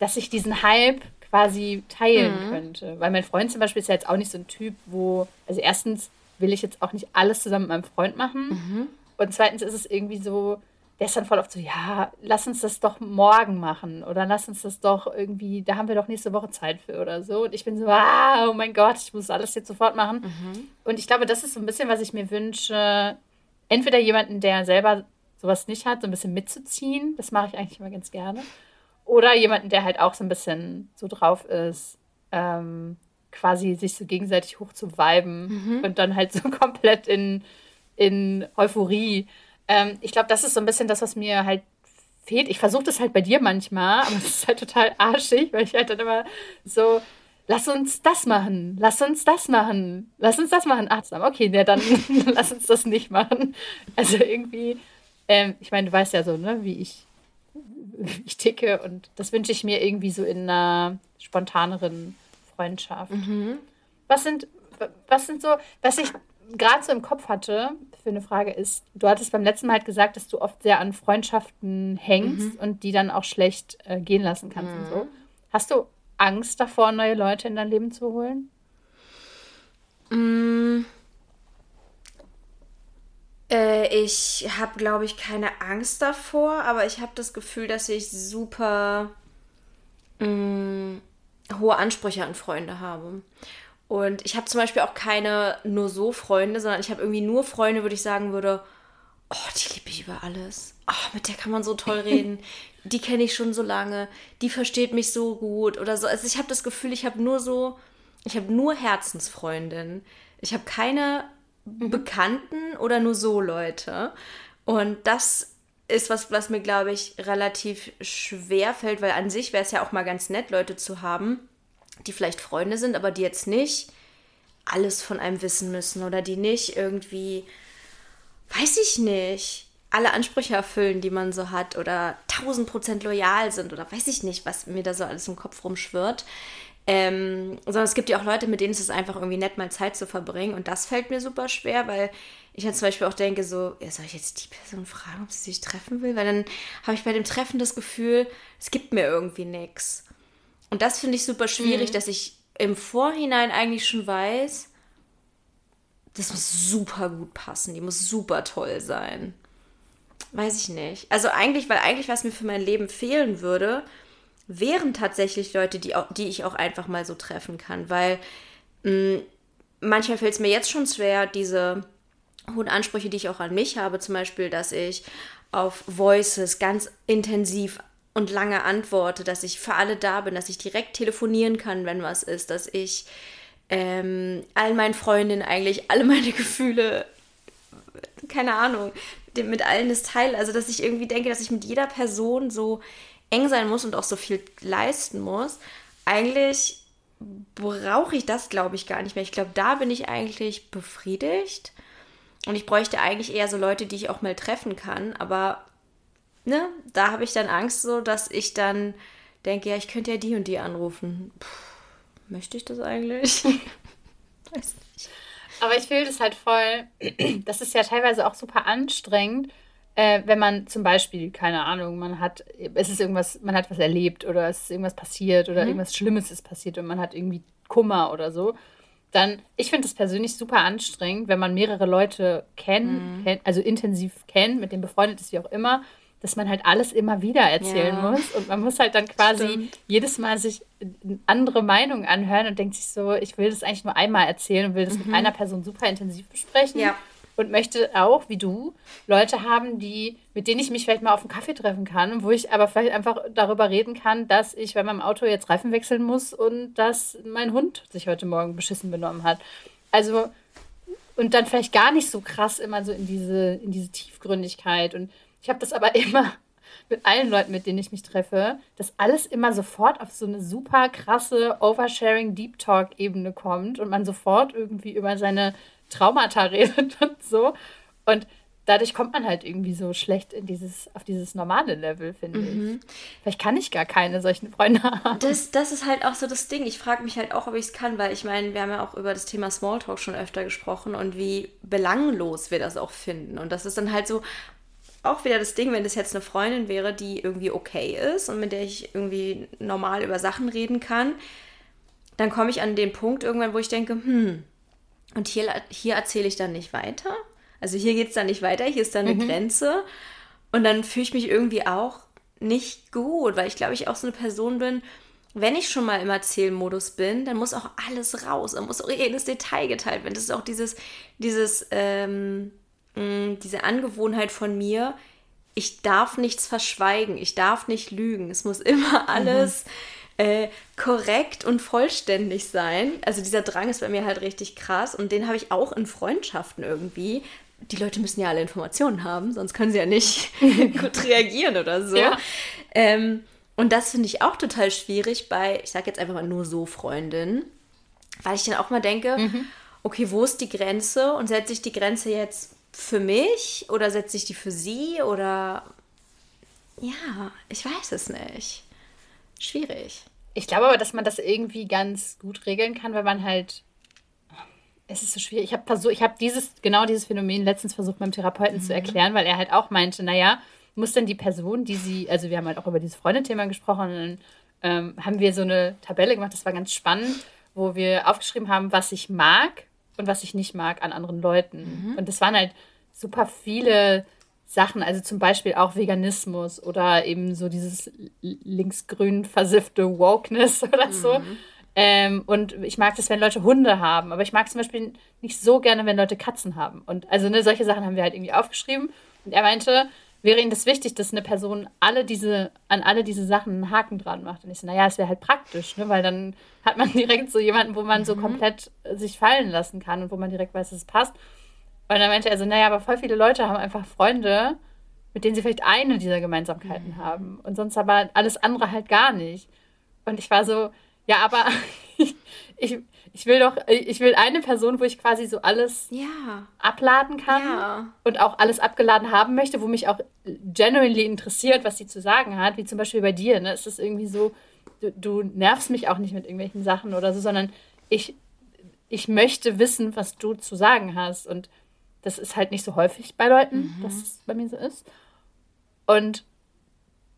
dass ich diesen Hype quasi teilen mhm. könnte. Weil mein Freund zum Beispiel ist ja jetzt auch nicht so ein Typ, wo, also erstens will ich jetzt auch nicht alles zusammen mit meinem Freund machen. Mhm. Und zweitens ist es irgendwie so, der ist dann voll oft so, ja, lass uns das doch morgen machen oder lass uns das doch irgendwie, da haben wir doch nächste Woche Zeit für oder so. Und ich bin so, ah, oh mein Gott, ich muss alles jetzt sofort machen. Mhm. Und ich glaube, das ist so ein bisschen, was ich mir wünsche. Entweder jemanden, der selber sowas nicht hat, so ein bisschen mitzuziehen. Das mache ich eigentlich immer ganz gerne. Oder jemanden, der halt auch so ein bisschen so drauf ist, ähm, quasi sich so gegenseitig hoch zu viben mhm. und dann halt so komplett in, in Euphorie. Ähm, ich glaube, das ist so ein bisschen das, was mir halt fehlt. Ich versuche das halt bei dir manchmal, aber es ist halt total arschig, weil ich halt dann immer so, lass uns das machen, lass uns das machen, lass uns das machen. Ach, okay, ja, dann lass uns das nicht machen. Also irgendwie, ähm, ich meine, du weißt ja so, ne, wie ich ich ticke und das wünsche ich mir irgendwie so in einer spontaneren Freundschaft. Mhm. Was sind, was sind so, was ich gerade so im Kopf hatte für eine Frage ist, du hattest beim letzten Mal halt gesagt, dass du oft sehr an Freundschaften hängst mhm. und die dann auch schlecht äh, gehen lassen kannst mhm. und so. Hast du Angst davor, neue Leute in dein Leben zu holen? Mm. Äh, ich habe, glaube ich, keine Angst davor, aber ich habe das Gefühl, dass ich super mh, mm, hohe Ansprüche an Freunde habe. Und ich habe zum Beispiel auch keine nur so Freunde, sondern ich habe irgendwie nur Freunde, würde ich sagen würde, oh, die liebe ich über alles. Oh, mit der kann man so toll reden. die kenne ich schon so lange. Die versteht mich so gut oder so. Also ich habe das Gefühl, ich habe nur so, ich habe nur Herzensfreundinnen. Ich habe keine mhm. Bekannten oder nur so Leute. Und das ist was, was mir, glaube ich, relativ schwer fällt, weil an sich wäre es ja auch mal ganz nett, Leute zu haben, die vielleicht Freunde sind, aber die jetzt nicht alles von einem wissen müssen oder die nicht irgendwie, weiß ich nicht, alle Ansprüche erfüllen, die man so hat oder tausend Prozent loyal sind oder weiß ich nicht, was mir da so alles im Kopf rumschwirrt. Ähm, sondern es gibt ja auch Leute, mit denen ist es einfach irgendwie nett, mal Zeit zu verbringen. Und das fällt mir super schwer, weil ich jetzt zum Beispiel auch denke, so, ja, soll ich jetzt die Person fragen, ob sie sich treffen will? Weil dann habe ich bei dem Treffen das Gefühl, es gibt mir irgendwie nichts. Und das finde ich super schwierig, mhm. dass ich im Vorhinein eigentlich schon weiß, das muss super gut passen, die muss super toll sein. Weiß ich nicht. Also eigentlich, weil eigentlich was mir für mein Leben fehlen würde, wären tatsächlich Leute, die, auch, die ich auch einfach mal so treffen kann, weil mh, mm, manchmal fällt es mir jetzt schon schwer, diese hohen Ansprüche, die ich auch an mich habe, zum Beispiel, dass ich auf Voices ganz intensiv und lange antworte, dass ich für alle da bin, dass ich direkt telefonieren kann, wenn was ist, dass ich ähm, all meinen Freundinnen eigentlich alle meine Gefühle, keine Ahnung, mit allen das teile. Also, dass ich irgendwie denke, dass ich mit jeder Person so eng sein muss und auch so viel leisten muss, eigentlich brauche ich das, glaube ich, gar nicht mehr. Ich glaube, da bin ich eigentlich befriedigt. Und ich bräuchte eigentlich eher so Leute, die ich auch mal treffen kann. Aber ne, da habe ich dann Angst so, dass ich dann denke, ja, ich könnte ja die und die anrufen. Puh, möchte ich das eigentlich? Weiß nicht. Aber ich fühle das halt voll, das ist ja teilweise auch super anstrengend, äh, wenn man zum Beispiel, keine Ahnung, man hat, es ist irgendwas, man hat was erlebt oder es ist irgendwas passiert oder mhm. irgendwas Schlimmes ist passiert und man hat irgendwie Kummer oder so, dann, ich finde es persönlich super anstrengend, wenn man mehrere Leute kennt, mhm. kennt, also intensiv kennt, mit denen befreundet ist, wie auch immer, dass man halt alles immer wieder erzählen ja. muss und man muss halt dann quasi Stimmt. jedes Mal sich andere Meinungen anhören und denkt sich so, ich will das eigentlich nur einmal erzählen und will das mhm. mit einer Person super intensiv besprechen. Ja und möchte auch, wie du, Leute haben, die, mit denen ich mich vielleicht mal auf einen Kaffee treffen kann, wo ich aber vielleicht einfach darüber reden kann, dass ich bei meinem Auto jetzt Reifen wechseln muss und dass mein Hund sich heute Morgen beschissen benommen hat. Also, und dann vielleicht gar nicht so krass immer so in diese, in diese Tiefgründigkeit. Und ich habe das aber immer mit allen Leuten, mit denen ich mich treffe, dass alles immer sofort auf so eine super krasse Oversharing Deep Talk Ebene kommt und man sofort irgendwie über seine Traumata redet und so. Und dadurch kommt man halt irgendwie so schlecht in dieses, auf dieses normale Level, finde mhm. ich. Vielleicht kann ich gar keine solchen Freunde haben. Das, das ist halt auch so das Ding. Ich frage mich halt auch, ob ich es kann, weil ich meine, wir haben ja auch über das Thema Smalltalk schon öfter gesprochen und wie belanglos wir das auch finden. Und das ist dann halt so, auch wieder das Ding, wenn das jetzt eine Freundin wäre, die irgendwie okay ist und mit der ich irgendwie normal über Sachen reden kann, dann komme ich an den Punkt irgendwann, wo ich denke, hm, und hier, hier erzähle ich dann nicht weiter. Also hier geht es dann nicht weiter, hier ist dann eine mhm. Grenze. Und dann fühle ich mich irgendwie auch nicht gut, weil ich glaube, ich auch so eine Person bin, wenn ich schon mal im Erzählmodus bin, dann muss auch alles raus, dann muss auch jedes Detail geteilt werden. Das ist auch dieses, dieses, ähm, mm, diese Angewohnheit von mir, ich darf nichts verschweigen, ich darf nicht lügen. Es muss immer mhm. alles mhm. Äh, korrekt und vollständig sein. Also dieser Drang ist bei mir halt richtig krass und den habe ich auch in Freundschaften irgendwie. Die Leute müssen ja alle Informationen haben, sonst können sie ja nicht gut reagieren oder so. Ja. Ähm, und das finde ich auch total schwierig bei, ich sage jetzt einfach mal nur so Freundinnen, weil ich dann auch mal denke, mhm. okay, wo ist die Grenze und setze ich die Grenze jetzt für mich oder setze ich die für sie oder ja, ich weiß es nicht. Schwierig. Ich glaube aber, dass man das irgendwie ganz gut regeln kann, wenn man halt es ist so schwierig. Ich habe versucht, ich habe dieses genau dieses Phänomen letztens versucht meinem Therapeuten mhm. zu erklären, weil er halt auch meinte, naja, muss dann die Person, die sie, also wir haben halt auch über dieses Freundethema gesprochen, dann ähm, haben wir so eine Tabelle gemacht, das war ganz spannend, wo wir aufgeschrieben haben, was ich mag und was ich nicht mag an anderen Leuten. Mhm. Und das waren halt super viele Sachen, also zum Beispiel auch Veganismus oder eben so dieses linksgrün versiffte Wokeness oder so. Mhm. Ähm, und ich mag das, wenn Leute Hunde haben, aber ich mag zum Beispiel nicht so gerne, wenn Leute Katzen haben. Und also ne, solche Sachen haben wir halt irgendwie aufgeschrieben. Und er meinte, wäre Ihnen das wichtig, dass eine Person alle diese, an alle diese Sachen einen Haken dran macht? Und ich so, naja, es wäre halt praktisch, ne? weil dann hat man direkt so jemanden, wo man mhm. so komplett sich fallen lassen kann und wo man direkt weiß, dass es passt. Und dann meinte er so, naja, aber voll viele Leute haben einfach Freunde, mit denen sie vielleicht eine dieser Gemeinsamkeiten mhm. haben und sonst aber alles andere halt gar nicht. Und ich war so, ja, aber ich, ich, will doch, ich will eine Person, wo ich quasi so alles ja. abladen kann ja. und auch alles abgeladen haben möchte, wo mich auch genuinely interessiert, was sie zu sagen hat, wie zum Beispiel bei dir. Ne? Es ist irgendwie so, du, du nervst mich auch nicht mit irgendwelchen Sachen oder so, sondern ich, ich möchte wissen, was du zu sagen hast. Und das ist halt nicht so häufig bei Leuten, mhm. dass es bei mir so ist. Und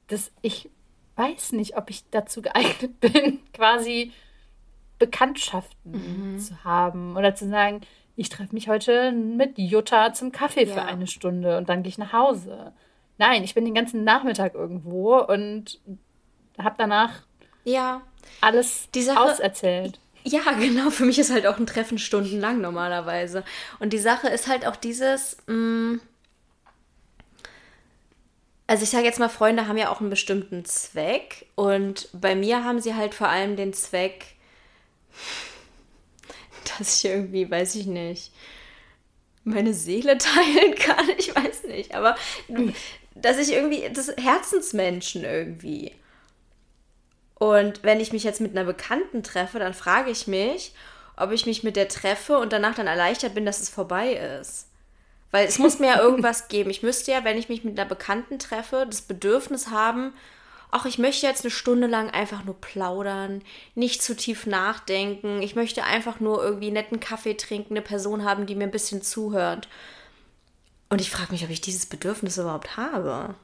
das, ich weiß nicht, ob ich dazu geeignet bin, quasi Bekanntschaften mhm. zu haben oder zu sagen, ich treffe mich heute mit Jutta zum Kaffee ja. für eine Stunde und dann gehe ich nach Hause. Nein, ich bin den ganzen Nachmittag irgendwo und habe danach ja. alles Sache, auserzählt. Ja, genau. Für mich ist halt auch ein Treffen stundenlang normalerweise. Und die Sache ist halt auch dieses. Mh, mm, also ich sage jetzt mal, Freunde haben ja auch einen bestimmten Zweck. Und bei mir haben sie halt vor allem den Zweck, dass ich irgendwie, weiß ich nicht, meine Seele teilen kann. Ich weiß nicht, aber dass ich irgendwie, das Herzensmenschen irgendwie. Und wenn ich mich jetzt mit einer Bekannten treffe, dann frage ich mich, ob ich mich mit der treffe und danach dann erleichtert bin, dass es vorbei ist. Weil es muss mir ja irgendwas geben. Ich müsste ja, wenn ich mich mit einer Bekannten treffe, das Bedürfnis haben, ach, ich möchte jetzt eine Stunde lang einfach nur plaudern, nicht zu tief nachdenken. Ich möchte einfach nur irgendwie netten Kaffee trinken, eine Person haben, die mir ein bisschen zuhört. Und ich frage mich, ob ich dieses Bedürfnis überhaupt habe.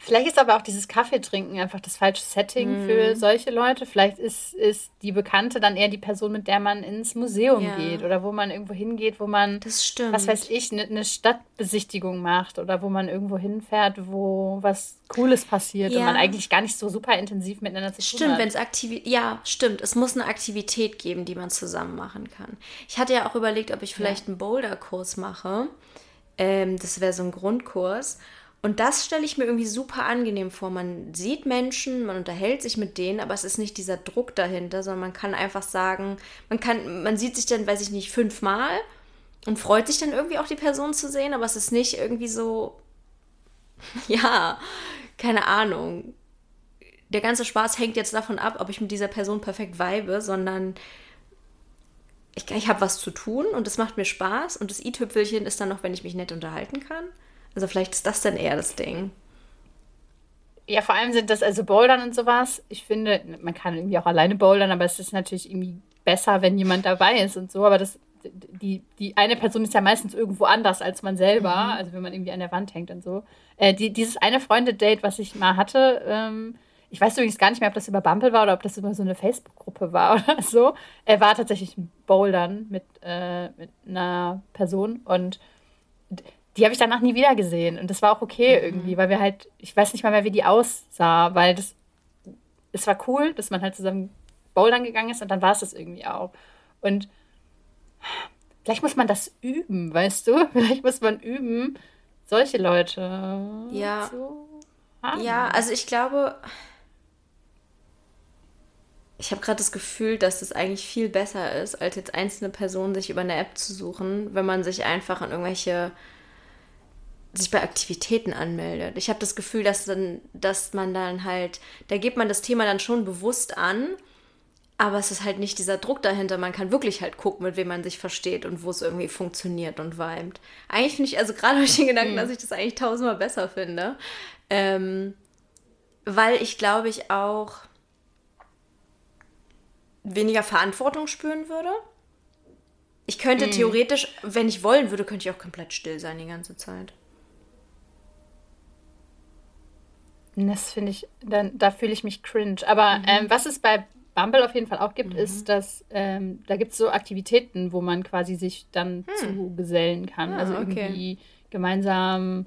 Vielleicht ist aber auch dieses Kaffeetrinken einfach das falsche Setting mm. für solche Leute. Vielleicht ist, ist die Bekannte dann eher die Person, mit der man ins Museum ja. geht oder wo man irgendwo hingeht, wo man, was weiß ich, eine ne Stadtbesichtigung macht oder wo man irgendwo hinfährt, wo was Cooles passiert ja. und man eigentlich gar nicht so super intensiv miteinander zu tun stimmt, hat. Stimmt, ja, stimmt. Es muss eine Aktivität geben, die man zusammen machen kann. Ich hatte ja auch überlegt, ob ich vielleicht ja. einen Boulder-Kurs mache. Ähm, das wäre so ein Grundkurs. Und das stelle ich mir irgendwie super angenehm vor. Man sieht Menschen, man unterhält sich mit denen, aber es ist nicht dieser Druck dahinter, sondern man kann einfach sagen, man kann, man sieht sich dann, weiß ich nicht, fünfmal und freut sich dann irgendwie auch die Person zu sehen, aber es ist nicht irgendwie so, ja, keine Ahnung. Der ganze Spaß hängt jetzt davon ab, ob ich mit dieser Person perfekt weibe, sondern ich, ich habe was zu tun und es macht mir Spaß und das i-Tüpfelchen ist dann noch, wenn ich mich nett unterhalten kann. Also vielleicht ist das dann eher das Ding. Ja, vor allem sind das also Bouldern und sowas. Ich finde, man kann irgendwie auch alleine bouldern, aber es ist natürlich irgendwie besser, wenn jemand dabei ist und so. Aber das die, die eine Person ist ja meistens irgendwo anders als man selber, mhm. also wenn man irgendwie an der Wand hängt und so. Äh, die, dieses eine Freunde-Date, was ich mal hatte, ähm, ich weiß übrigens gar nicht mehr, ob das über Bumble war oder ob das über so eine Facebook-Gruppe war oder so. Er war tatsächlich ein Bouldern mit, äh, mit einer Person und die habe ich danach nie wieder gesehen. Und das war auch okay mhm. irgendwie, weil wir halt, ich weiß nicht mal mehr, wie die aussah, weil das, es war cool, dass man halt zusammen Bouldern gegangen ist und dann war es das irgendwie auch. Und vielleicht muss man das üben, weißt du? Vielleicht muss man üben, solche Leute ja. zu haben. Ja, also ich glaube, ich habe gerade das Gefühl, dass es eigentlich viel besser ist, als jetzt einzelne Personen sich über eine App zu suchen, wenn man sich einfach an irgendwelche sich bei Aktivitäten anmeldet. Ich habe das Gefühl, dass dann, dass man dann halt, da geht man das Thema dann schon bewusst an aber es ist halt nicht dieser Druck dahinter. Man kann wirklich halt gucken, mit wem man sich versteht und wo es irgendwie funktioniert und weimt. Eigentlich finde ich, also gerade durch den Gedanken, mhm. dass ich das eigentlich tausendmal besser finde. Ähm, weil ich glaube ich auch weniger Verantwortung spüren würde. Ich könnte mhm. theoretisch, wenn ich wollen würde, könnte ich auch komplett still sein die ganze Zeit. Das finde ich, dann, da fühle ich mich cringe. Aber mhm. ähm, was ist bei Bumble auf jeden Fall auch gibt, mhm. ist, dass ähm, da gibt es so Aktivitäten, wo man quasi sich dann hm. zugesellen kann. Ah, also irgendwie okay. gemeinsam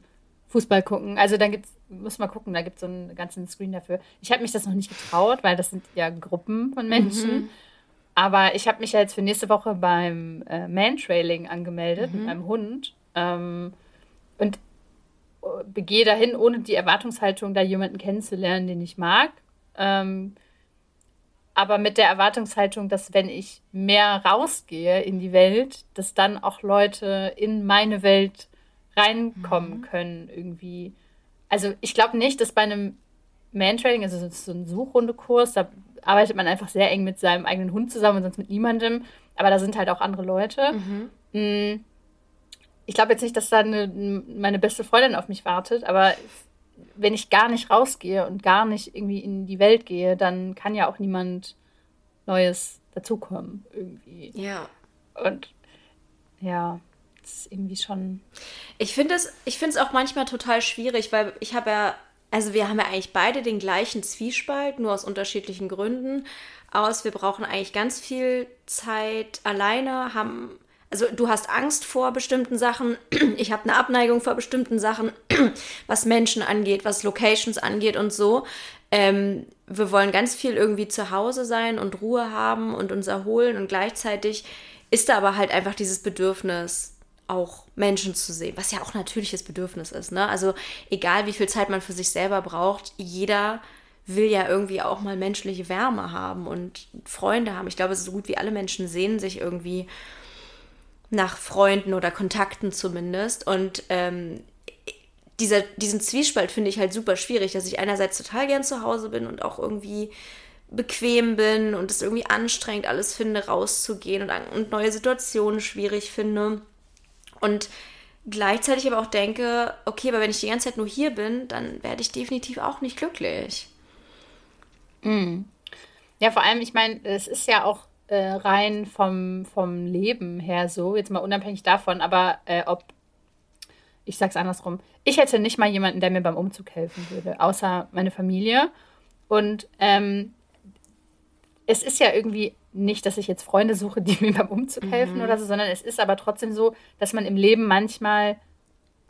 Fußball gucken. Also dann gibt's, muss man gucken, da gibt es so einen ganzen Screen dafür. Ich habe mich das noch nicht getraut, weil das sind ja Gruppen von Menschen. Mhm. Aber ich habe mich ja jetzt für nächste Woche beim äh, Mantrailing angemeldet mhm. mit meinem Hund. Ähm, und begehe dahin, ohne die Erwartungshaltung, da jemanden kennenzulernen, den ich mag. Ähm, aber mit der Erwartungshaltung, dass wenn ich mehr rausgehe in die Welt, dass dann auch Leute in meine Welt reinkommen mhm. können irgendwie. Also ich glaube nicht, dass bei einem Mantrailing, also so ein Suchrundekurs, da arbeitet man einfach sehr eng mit seinem eigenen Hund zusammen und sonst mit niemandem. Aber da sind halt auch andere Leute. Mhm. Mm, ich glaube jetzt nicht, dass da eine, meine beste Freundin auf mich wartet, aber wenn ich gar nicht rausgehe und gar nicht irgendwie in die Welt gehe, dann kann ja auch niemand Neues dazukommen irgendwie. Ja. Und ja, das ist irgendwie schon. Ich finde es, ich finde es auch manchmal total schwierig, weil ich habe ja, also wir haben ja eigentlich beide den gleichen Zwiespalt, nur aus unterschiedlichen Gründen aus. Wir brauchen eigentlich ganz viel Zeit alleine, haben also du hast Angst vor bestimmten Sachen, ich habe eine Abneigung vor bestimmten Sachen, was Menschen angeht, was Locations angeht und so. Ähm, wir wollen ganz viel irgendwie zu Hause sein und Ruhe haben und uns erholen und gleichzeitig ist da aber halt einfach dieses Bedürfnis, auch Menschen zu sehen, was ja auch natürliches Bedürfnis ist. Ne? Also egal wie viel Zeit man für sich selber braucht, jeder will ja irgendwie auch mal menschliche Wärme haben und Freunde haben. Ich glaube, so gut wie alle Menschen sehen sich irgendwie nach Freunden oder Kontakten zumindest. Und ähm, dieser, diesen Zwiespalt finde ich halt super schwierig, dass ich einerseits total gern zu Hause bin und auch irgendwie bequem bin und es irgendwie anstrengend alles finde, rauszugehen und, und neue Situationen schwierig finde. Und gleichzeitig aber auch denke, okay, aber wenn ich die ganze Zeit nur hier bin, dann werde ich definitiv auch nicht glücklich. Mm. Ja, vor allem, ich meine, es ist ja auch äh, rein vom, vom Leben her so, jetzt mal unabhängig davon, aber äh, ob, ich sag's andersrum, ich hätte nicht mal jemanden, der mir beim Umzug helfen würde, außer meine Familie. Und ähm, es ist ja irgendwie nicht, dass ich jetzt Freunde suche, die mir beim Umzug helfen mhm. oder so, sondern es ist aber trotzdem so, dass man im Leben manchmal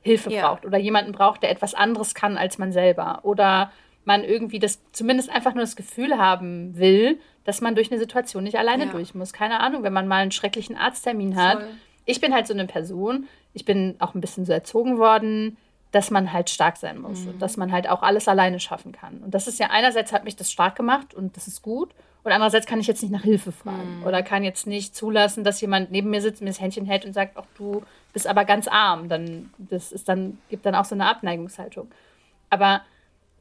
Hilfe ja. braucht oder jemanden braucht, der etwas anderes kann als man selber. Oder man irgendwie das zumindest einfach nur das Gefühl haben will, dass man durch eine Situation nicht alleine ja. durch muss. Keine Ahnung, wenn man mal einen schrecklichen Arzttermin hat. Voll. Ich bin halt so eine Person, ich bin auch ein bisschen so erzogen worden, dass man halt stark sein muss mhm. und dass man halt auch alles alleine schaffen kann. Und das ist ja einerseits hat mich das stark gemacht und das ist gut. Und andererseits kann ich jetzt nicht nach Hilfe fragen mhm. oder kann jetzt nicht zulassen, dass jemand neben mir sitzt, mir das Händchen hält und sagt, ach du bist aber ganz arm. Dann das ist dann gibt dann auch so eine Abneigungshaltung. Aber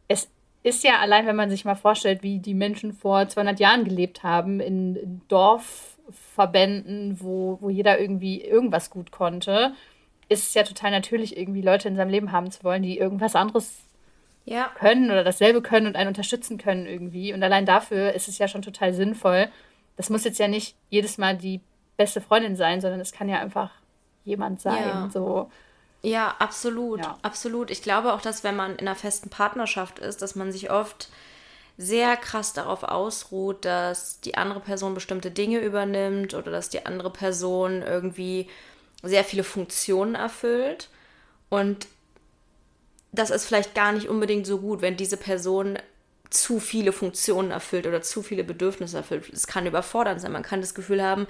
es ist ja allein, wenn man sich mal vorstellt, wie die Menschen vor 200 Jahren gelebt haben, in Dorfverbänden, wo, wo jeder irgendwie irgendwas gut konnte, ist es ja total natürlich, irgendwie Leute in seinem Leben haben zu wollen, die irgendwas anderes ja. können oder dasselbe können und einen unterstützen können irgendwie. Und allein dafür ist es ja schon total sinnvoll. Das muss jetzt ja nicht jedes Mal die beste Freundin sein, sondern es kann ja einfach jemand sein. Ja. So. Ja, absolut. Ja. Absolut. Ich glaube auch, dass wenn man in einer festen Partnerschaft ist, dass man sich oft sehr krass darauf ausruht, dass die andere Person bestimmte Dinge übernimmt oder dass die andere Person irgendwie sehr viele Funktionen erfüllt. Und das ist vielleicht gar nicht unbedingt so gut, wenn diese Person zu viele Funktionen erfüllt oder zu viele Bedürfnisse erfüllt. Es kann überfordernd sein. Man kann das Gefühl haben,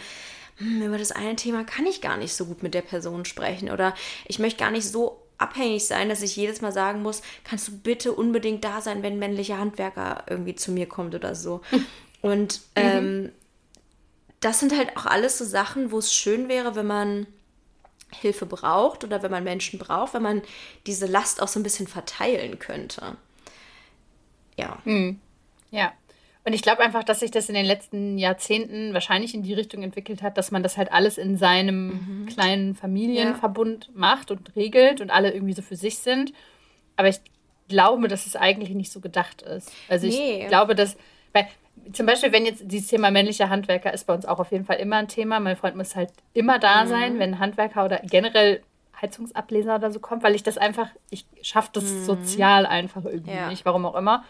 hm, über das eine Thema kann ich gar nicht so gut mit der Person sprechen oder ich möchte gar nicht so abhängig sein, dass ich jedes Mal sagen muss, kannst du bitte unbedingt da sein, wenn ein männlicher Handwerker irgendwie zu mir kommt oder so. Und mhm. ähm, das sind halt auch alles so Sachen, wo es schön wäre, wenn man Hilfe braucht oder wenn man Menschen braucht, wenn man diese Last auch so ein bisschen verteilen könnte. Ja. Hm. Ja. Und ich glaube einfach, dass sich das in den letzten Jahrzehnten wahrscheinlich in die Richtung entwickelt hat, dass man das halt alles in seinem mhm. kleinen Familienverbund ja. macht und regelt und alle irgendwie so für sich sind. Aber ich glaube, dass es eigentlich nicht so gedacht ist. Also nee. ich glaube, dass, weil zum Beispiel, wenn jetzt dieses Thema männlicher Handwerker ist bei uns auch auf jeden Fall immer ein Thema. Mein Freund muss halt immer da mhm. sein, wenn Handwerker oder generell Heizungsableser oder so kommt, weil ich das einfach, ich schaffe das mhm. sozial einfach irgendwie ja. nicht, warum auch immer.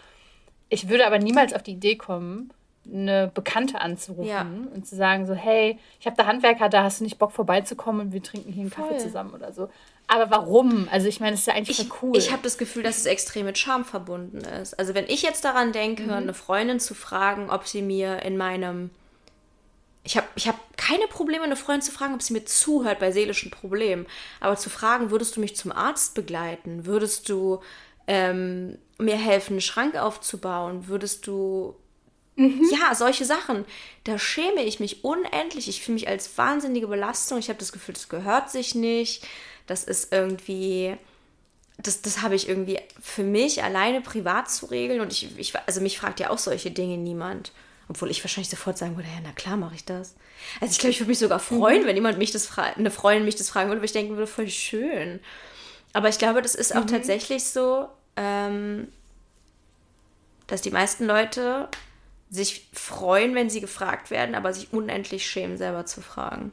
Ich würde aber niemals auf die Idee kommen, eine Bekannte anzurufen ja. und zu sagen so, hey, ich habe da Handwerker, da hast du nicht Bock vorbeizukommen und wir trinken hier einen Voll. Kaffee zusammen oder so. Aber warum? Also ich meine, es ist ja eigentlich ich, cool. Ich habe das Gefühl, dass es extrem mit Charme verbunden ist. Also wenn ich jetzt daran denke, mhm. eine Freundin zu fragen, ob sie mir in meinem ich habe ich hab keine Probleme, eine Freundin zu fragen, ob sie mir zuhört bei seelischen Problemen. Aber zu fragen, würdest du mich zum Arzt begleiten? Würdest du ähm, mir helfen, einen Schrank aufzubauen? Würdest du. Mhm. Ja, solche Sachen. Da schäme ich mich unendlich. Ich fühle mich als wahnsinnige Belastung. Ich habe das Gefühl, das gehört sich nicht. Das ist irgendwie. Das, das habe ich irgendwie für mich alleine privat zu regeln. Und ich, ich also mich fragt ja auch solche Dinge niemand. Obwohl ich wahrscheinlich sofort sagen würde, ja, na klar mache ich das. Also ich glaube, ich würde mich sogar freuen, mhm. wenn jemand mich das eine Freundin mich das fragen würde, weil ich denken würde, voll schön. Aber ich glaube, das ist auch mhm. tatsächlich so, ähm, dass die meisten Leute sich freuen, wenn sie gefragt werden, aber sich unendlich schämen, selber zu fragen.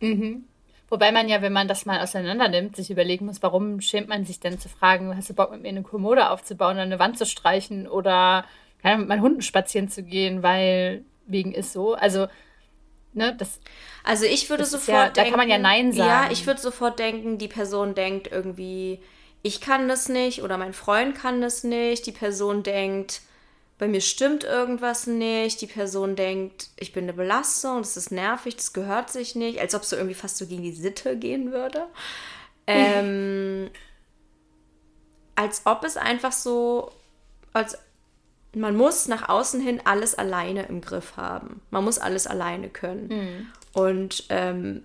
Mhm. Wobei man ja, wenn man das mal auseinander nimmt, sich überlegen muss, warum schämt man sich denn zu fragen, hast du Bock mit mir eine Kommode aufzubauen oder eine Wand zu streichen oder mit meinen Hunden spazieren zu gehen, weil wegen ist so. Also, ne, das. Also ich würde sofort ja, denken. Da kann man ja Nein sagen. Ja, ich würde sofort denken, die Person denkt irgendwie, ich kann das nicht oder mein Freund kann das nicht. Die Person denkt, bei mir stimmt irgendwas nicht. Die Person denkt, ich bin eine Belastung, das ist nervig, das gehört sich nicht. Als ob es so irgendwie fast so gegen die Sitte gehen würde. Ähm, als ob es einfach so, als man muss nach außen hin alles alleine im Griff haben. Man muss alles alleine können. Mhm. Und ähm,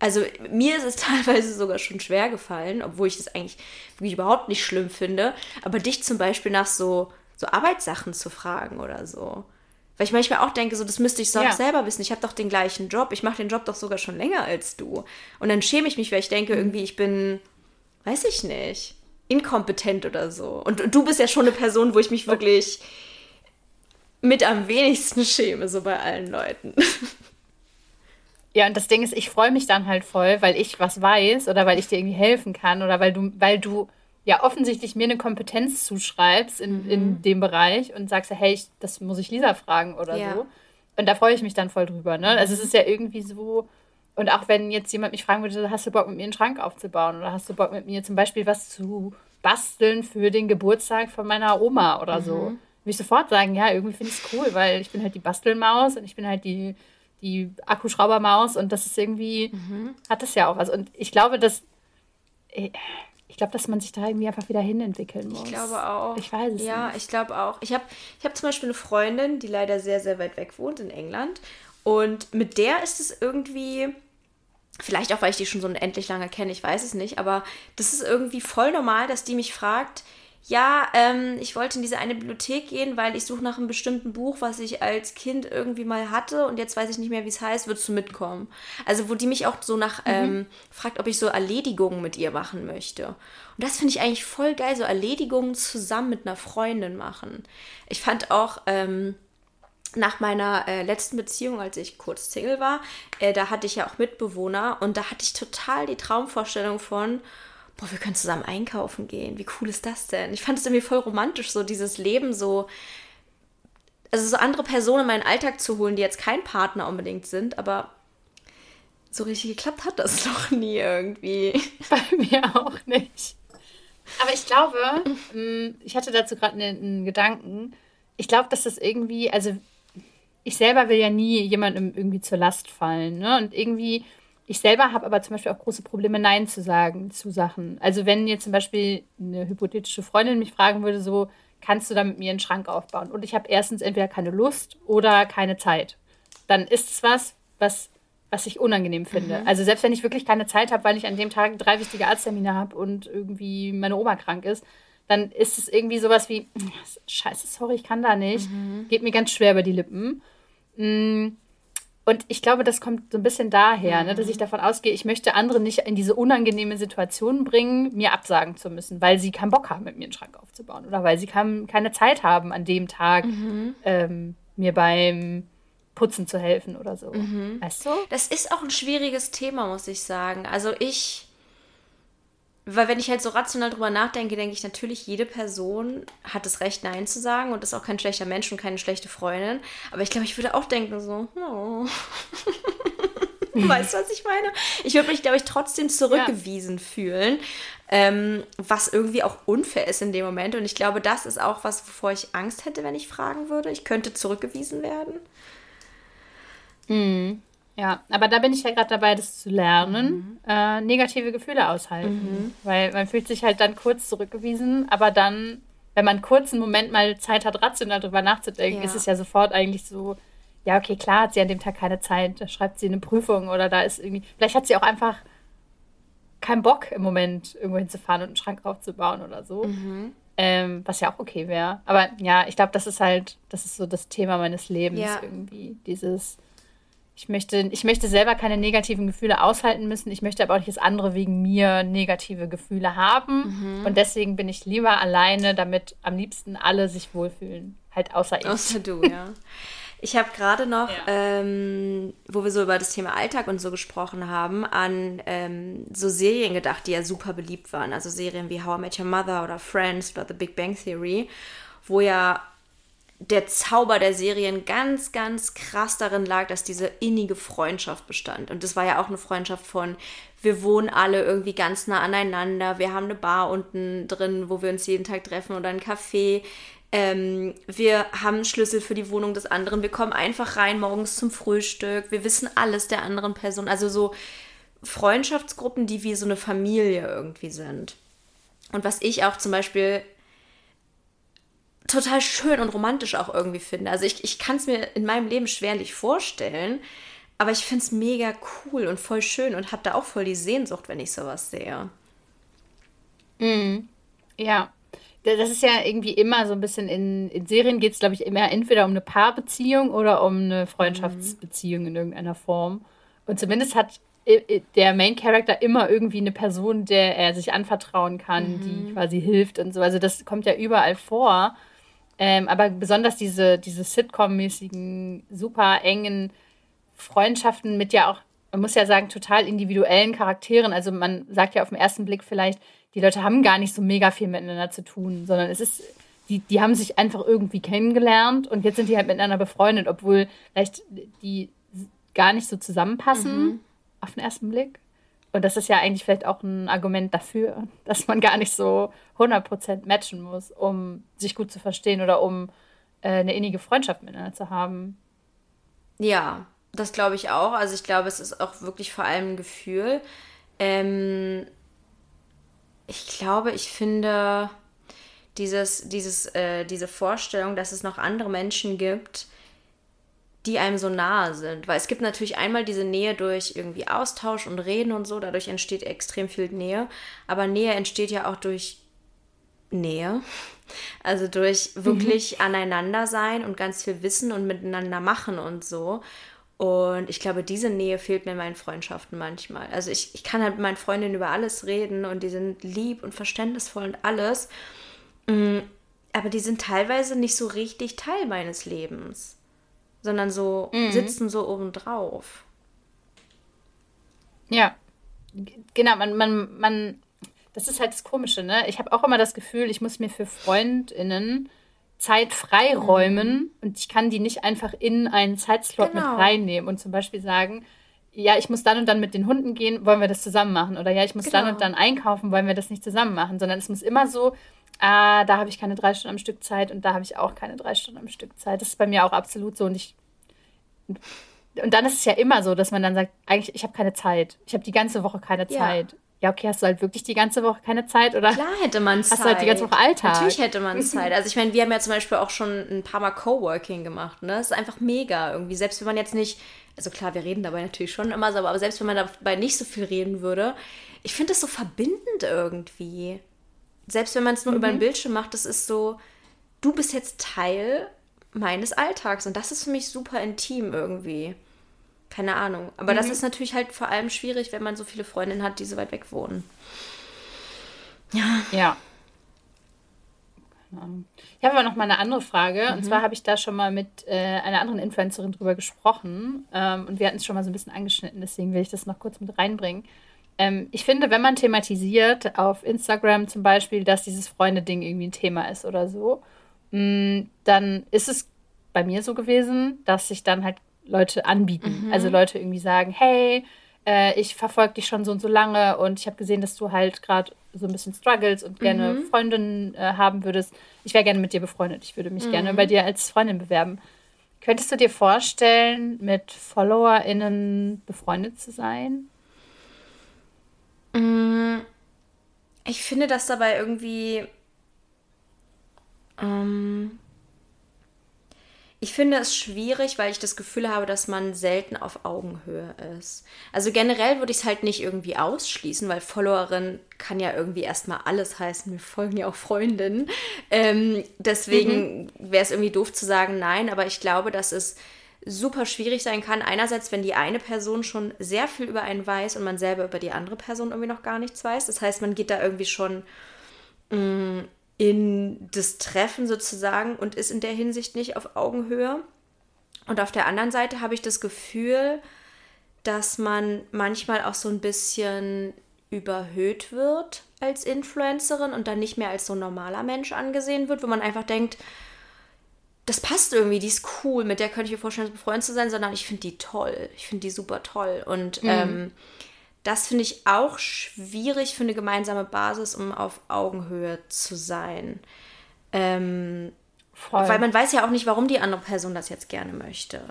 also mir ist es teilweise sogar schon schwer gefallen, obwohl ich es eigentlich wirklich überhaupt nicht schlimm finde, aber dich zum Beispiel nach so, so Arbeitssachen zu fragen oder so. Weil ich manchmal auch denke, so, das müsste ich ja. selber wissen. Ich habe doch den gleichen Job. Ich mache den Job doch sogar schon länger als du. Und dann schäme ich mich, weil ich denke, mhm. irgendwie, ich bin, weiß ich nicht, inkompetent oder so. Und, und du bist ja schon eine Person, wo ich mich wirklich mit am wenigsten schäme, so bei allen Leuten. Ja, und das Ding ist, ich freue mich dann halt voll, weil ich was weiß oder weil ich dir irgendwie helfen kann oder weil du, weil du ja offensichtlich mir eine Kompetenz zuschreibst in, mhm. in dem Bereich und sagst, hey, ich, das muss ich Lisa fragen oder ja. so. Und da freue ich mich dann voll drüber. Ne? Also es ist ja irgendwie so, und auch wenn jetzt jemand mich fragen würde, hast du Bock mit mir einen Schrank aufzubauen oder hast du Bock mit mir zum Beispiel was zu basteln für den Geburtstag von meiner Oma oder mhm. so, würde ich sofort sagen, ja, irgendwie finde ich es cool, weil ich bin halt die Bastelmaus und ich bin halt die die Akkuschraubermaus und das ist irgendwie, mhm. hat das ja auch was. Und ich glaube, dass, ich glaube, dass man sich da irgendwie einfach wieder hinentwickeln muss. Ich glaube auch. Ich weiß es Ja, nicht. ich glaube auch. Ich habe ich hab zum Beispiel eine Freundin, die leider sehr, sehr weit weg wohnt in England. Und mit der ist es irgendwie, vielleicht auch, weil ich die schon so endlich lange kenne, ich weiß es nicht, aber das ist irgendwie voll normal, dass die mich fragt, ja, ähm, ich wollte in diese eine Bibliothek gehen, weil ich suche nach einem bestimmten Buch, was ich als Kind irgendwie mal hatte und jetzt weiß ich nicht mehr, wie es heißt, würdest du mitkommen? Also wo die mich auch so nach mhm. ähm, fragt, ob ich so Erledigungen mit ihr machen möchte. Und das finde ich eigentlich voll geil, so Erledigungen zusammen mit einer Freundin machen. Ich fand auch, ähm, nach meiner äh, letzten Beziehung, als ich kurz Single war, äh, da hatte ich ja auch Mitbewohner und da hatte ich total die Traumvorstellung von, boah, wir können zusammen einkaufen gehen. Wie cool ist das denn? Ich fand es irgendwie voll romantisch, so dieses Leben so, also so andere Personen in meinen Alltag zu holen, die jetzt kein Partner unbedingt sind, aber so richtig geklappt hat das noch nie irgendwie. Bei mir auch nicht. Aber ich glaube, mm, ich hatte dazu gerade einen Gedanken. Ich glaube, dass das irgendwie, also ich selber will ja nie jemandem irgendwie zur Last fallen. Ne? Und irgendwie, ich selber habe aber zum Beispiel auch große Probleme, Nein zu sagen zu Sachen. Also wenn jetzt zum Beispiel eine hypothetische Freundin mich fragen würde, so, kannst du da mit mir einen Schrank aufbauen? Und ich habe erstens entweder keine Lust oder keine Zeit. Dann ist es was, was, was ich unangenehm finde. Mhm. Also selbst wenn ich wirklich keine Zeit habe, weil ich an dem Tag drei wichtige Arzttermine habe und irgendwie meine Oma krank ist, dann ist es irgendwie sowas wie, scheiße, sorry, ich kann da nicht. Mhm. Geht mir ganz schwer über die Lippen. Mm. Und ich glaube, das kommt so ein bisschen daher, mhm. ne, dass ich mhm. davon ausgehe, ich möchte andere nicht in diese unangenehme Situation bringen, mir absagen zu müssen, weil sie keinen Bock haben, mit mir einen Schrank aufzubauen oder weil sie kann, keine Zeit haben, an dem Tag mhm. ähm, mir beim Putzen zu helfen oder so. Mhm. Weißt du? Das ist auch ein schwieriges Thema, muss ich sagen. Also ich weil wenn ich halt so rational drüber nachdenke, denke ich natürlich, jede Person hat das Recht, Nein zu sagen und ist auch kein schlechter Mensch und keine schlechte Freundin. Aber ich glaube, ich würde auch denken so, oh. weißt du, was ich meine? Ich würde mich, glaube ich, trotzdem zurückgewiesen ja. fühlen, ähm, was irgendwie auch unfair ist in dem Moment. Und ich glaube, das ist auch was, wovor ich Angst hätte, wenn ich fragen würde. Ich könnte zurückgewiesen werden. Mhm. Ja, aber da bin ich ja gerade dabei, das zu lernen, mhm. äh, negative Gefühle aushalten. Mhm. Weil man fühlt sich halt dann kurz zurückgewiesen, aber dann, wenn man kurz einen Moment mal Zeit hat, rational drüber nachzudenken, ja. ist es ja sofort eigentlich so, ja, okay, klar hat sie an dem Tag keine Zeit, da schreibt sie eine Prüfung oder da ist irgendwie, vielleicht hat sie auch einfach keinen Bock im Moment irgendwo hinzufahren und einen Schrank aufzubauen oder so. Mhm. Ähm, was ja auch okay wäre. Aber ja, ich glaube, das ist halt, das ist so das Thema meines Lebens ja. irgendwie. Dieses, ich möchte, ich möchte selber keine negativen Gefühle aushalten müssen. Ich möchte aber auch nicht, dass andere wegen mir negative Gefühle haben. Mhm. Und deswegen bin ich lieber alleine, damit am liebsten alle sich wohlfühlen. Halt außer ich. Außer du, ja. Ich habe gerade noch, ja. ähm, wo wir so über das Thema Alltag und so gesprochen haben, an ähm, so Serien gedacht, die ja super beliebt waren. Also Serien wie How I Met Your Mother oder Friends oder The Big Bang Theory, wo ja der Zauber der Serien ganz, ganz krass darin lag, dass diese innige Freundschaft bestand. Und das war ja auch eine Freundschaft von, wir wohnen alle irgendwie ganz nah aneinander, wir haben eine Bar unten drin, wo wir uns jeden Tag treffen oder ein Café. Ähm, wir haben Schlüssel für die Wohnung des anderen, wir kommen einfach rein morgens zum Frühstück, wir wissen alles der anderen Person. Also so Freundschaftsgruppen, die wie so eine Familie irgendwie sind. Und was ich auch zum Beispiel total schön und romantisch auch irgendwie finde. Also ich, ich kann es mir in meinem Leben schwerlich vorstellen, aber ich finde es mega cool und voll schön und habe da auch voll die Sehnsucht, wenn ich sowas sehe. Mhm. Ja. Das ist ja irgendwie immer so ein bisschen in, in Serien geht es, glaube ich, immer entweder um eine Paarbeziehung oder um eine Freundschaftsbeziehung in irgendeiner Form. Und zumindest hat der Main Character immer irgendwie eine Person, der er sich anvertrauen kann, mhm. die quasi hilft und so. Also das kommt ja überall vor. Ähm, aber besonders diese, diese Sitcom-mäßigen, super engen Freundschaften mit ja auch, man muss ja sagen, total individuellen Charakteren. Also man sagt ja auf den ersten Blick vielleicht, die Leute haben gar nicht so mega viel miteinander zu tun, sondern es ist, die, die haben sich einfach irgendwie kennengelernt und jetzt sind die halt miteinander befreundet, obwohl vielleicht die gar nicht so zusammenpassen mhm. auf den ersten Blick. Und das ist ja eigentlich vielleicht auch ein Argument dafür, dass man gar nicht so 100% matchen muss, um sich gut zu verstehen oder um äh, eine innige Freundschaft miteinander zu haben. Ja, das glaube ich auch. Also ich glaube, es ist auch wirklich vor allem ein Gefühl. Ähm, ich glaube, ich finde dieses, dieses, äh, diese Vorstellung, dass es noch andere Menschen gibt, die einem so nahe sind. Weil es gibt natürlich einmal diese Nähe durch irgendwie Austausch und Reden und so, dadurch entsteht extrem viel Nähe. Aber Nähe entsteht ja auch durch Nähe. Also durch mhm. wirklich mhm. aneinander sein und ganz viel wissen und miteinander machen und so. Und ich glaube, diese Nähe fehlt mir in meinen Freundschaften manchmal. Also ich, ich kann halt mit meinen Freundinnen über alles reden und die sind lieb und verständnisvoll und alles. Mm, aber die sind teilweise nicht so richtig Teil meines Lebens. Sondern so mhm. sitzen so obendrauf. Ja, genau, man, man, man, das ist halt das Komische, ne? Ich habe auch immer das Gefühl, ich muss mir für FreundInnen Zeit freiräumen mhm. und ich kann die nicht einfach in einen Zeitslot genau. mit reinnehmen und zum Beispiel sagen, ja, ich muss dann und dann mit den Hunden gehen, wollen wir das zusammen machen? Oder ja, ich muss genau. dann und dann einkaufen, wollen wir das nicht zusammen machen? Sondern es muss immer so, ah, da habe ich keine drei Stunden am Stück Zeit und da habe ich auch keine drei Stunden am Stück Zeit. Das ist bei mir auch absolut so und ich und dann ist es ja immer so, dass man dann sagt, eigentlich, ich habe keine Zeit. Ich habe die ganze Woche keine ja. Zeit. Ja, okay, hast du halt wirklich die ganze Woche keine Zeit oder? Klar hätte man Zeit. Hast du halt die ganze Woche Alltag. Natürlich hätte man Zeit. Also ich meine, wir haben ja zum Beispiel auch schon ein paar Mal Coworking gemacht. Ne, das ist einfach mega irgendwie. Selbst wenn man jetzt nicht, also klar, wir reden dabei natürlich schon immer so, aber selbst wenn man dabei nicht so viel reden würde, ich finde das so verbindend irgendwie. Selbst wenn man es nur mhm. über einen Bildschirm macht, das ist so, du bist jetzt Teil meines Alltags und das ist für mich super intim irgendwie. Keine Ahnung. Aber mhm. das ist natürlich halt vor allem schwierig, wenn man so viele Freundinnen hat, die so weit weg wohnen. Ja. Ja. Ich habe aber noch mal eine andere Frage. Mhm. Und zwar habe ich da schon mal mit äh, einer anderen Influencerin drüber gesprochen. Ähm, und wir hatten es schon mal so ein bisschen angeschnitten. Deswegen will ich das noch kurz mit reinbringen. Ähm, ich finde, wenn man thematisiert auf Instagram zum Beispiel, dass dieses Freunde-Ding irgendwie ein Thema ist oder so, mh, mm, dann ist es bei mir so gewesen, dass sich dann halt Leute anbieten. Mhm. Also Leute irgendwie sagen, hey, äh, ich verfolge dich schon so und so lange und ich habe gesehen, dass du halt gerade so ein bisschen struggles und gerne mhm. Freundinnen äh, haben würdest. Ich wäre gerne mit dir befreundet. Ich würde mich mhm. gerne bei dir als Freundin bewerben. Könntest du dir vorstellen, mit FollowerInnen befreundet zu sein? Mm, ich finde das dabei irgendwie. Ähm, ich finde es schwierig, weil ich das Gefühl habe, dass man selten auf Augenhöhe ist. Also generell würde ich es halt nicht irgendwie ausschließen, weil Followerin kann ja irgendwie erstmal alles heißen. Wir folgen ja auch Freundinnen. Ähm, deswegen mhm. wäre es irgendwie doof zu sagen nein, aber ich glaube, dass es super schwierig sein kann. Einerseits, wenn die eine Person schon sehr viel über einen weiß und man selber über die andere Person irgendwie noch gar nichts weiß. Das heißt, man geht da irgendwie schon mh, mm, in das Treffen sozusagen und ist in der Hinsicht nicht auf Augenhöhe. Und auf der anderen Seite habe ich das Gefühl, dass man manchmal auch so ein bisschen überhöht wird als Influencerin und dann nicht mehr als so ein normaler Mensch angesehen wird, wo man einfach denkt, das passt irgendwie, die ist cool, mit der könnte ich mir vorstellen, befreundet zu sein, sondern ich finde die toll. Ich finde die super toll. Und mhm. ähm, das finde ich auch schwierig für eine gemeinsame Basis, um auf Augenhöhe zu sein. Ähm, weil man weiß ja auch nicht, warum die andere Person das jetzt gerne möchte,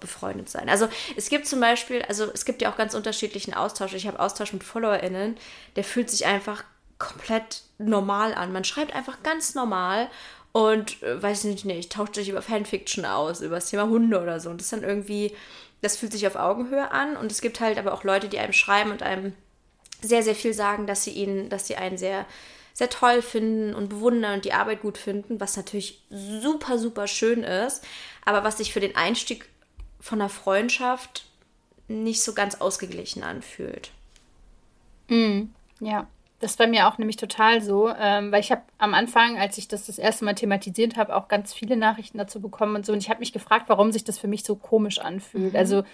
befreundet sein. Also es gibt zum Beispiel, also es gibt ja auch ganz unterschiedlichen Austausch. Ich habe Austausch mit FollowerInnen, der fühlt sich einfach komplett normal an. Man schreibt einfach ganz normal und äh, weiß nicht, nicht, tauscht sich über Fanfiction aus, über das Thema Hunde oder so. Und das ist dann irgendwie das fühlt sich auf Augenhöhe an und es gibt halt aber auch Leute, die einem schreiben und einem sehr, sehr viel sagen, dass sie ihn, dass sie einen sehr, sehr toll finden und bewundern und die Arbeit gut finden, was natürlich super, super schön ist, aber was sich für den Einstieg von einer Freundschaft nicht so ganz ausgeglichen anfühlt. Mm, ja. Das ist bei mir auch nämlich total so, ähm, weil ich habe am Anfang, als ich das das erste Mal thematisiert habe, auch ganz viele Nachrichten dazu bekommen und so. Und ich habe mich gefragt, warum sich das für mich so komisch anfühlt. Mhm. Also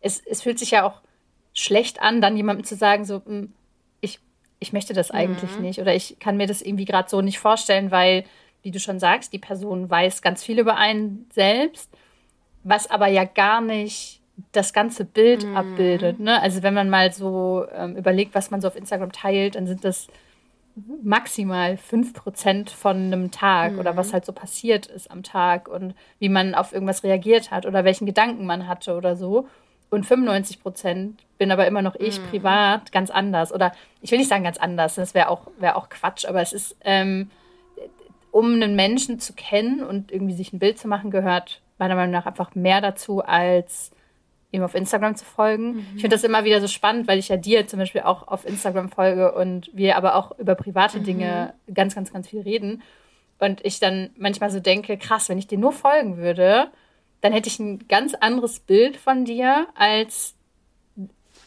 es, es fühlt sich ja auch schlecht an, dann jemandem zu sagen, so, hm, ich, ich möchte das eigentlich mhm. nicht oder ich kann mir das irgendwie gerade so nicht vorstellen, weil, wie du schon sagst, die Person weiß ganz viel über einen selbst, was aber ja gar nicht das ganze Bild mhm. abbildet. Ne? Also wenn man mal so ähm, überlegt, was man so auf Instagram teilt, dann sind das maximal 5% von einem Tag mhm. oder was halt so passiert ist am Tag und wie man auf irgendwas reagiert hat oder welchen Gedanken man hatte oder so. Und 95% bin aber immer noch ich mhm. privat ganz anders. Oder ich will nicht sagen ganz anders, das wäre auch, wär auch Quatsch, aber es ist, ähm, um einen Menschen zu kennen und irgendwie sich ein Bild zu machen, gehört meiner Meinung nach einfach mehr dazu als ihm auf Instagram zu folgen. Mhm. Ich finde das immer wieder so spannend, weil ich ja dir zum Beispiel auch auf Instagram folge und wir aber auch über private mhm. Dinge ganz, ganz, ganz viel reden. Und ich dann manchmal so denke, krass, wenn ich dir nur folgen würde, dann hätte ich ein ganz anderes Bild von dir als,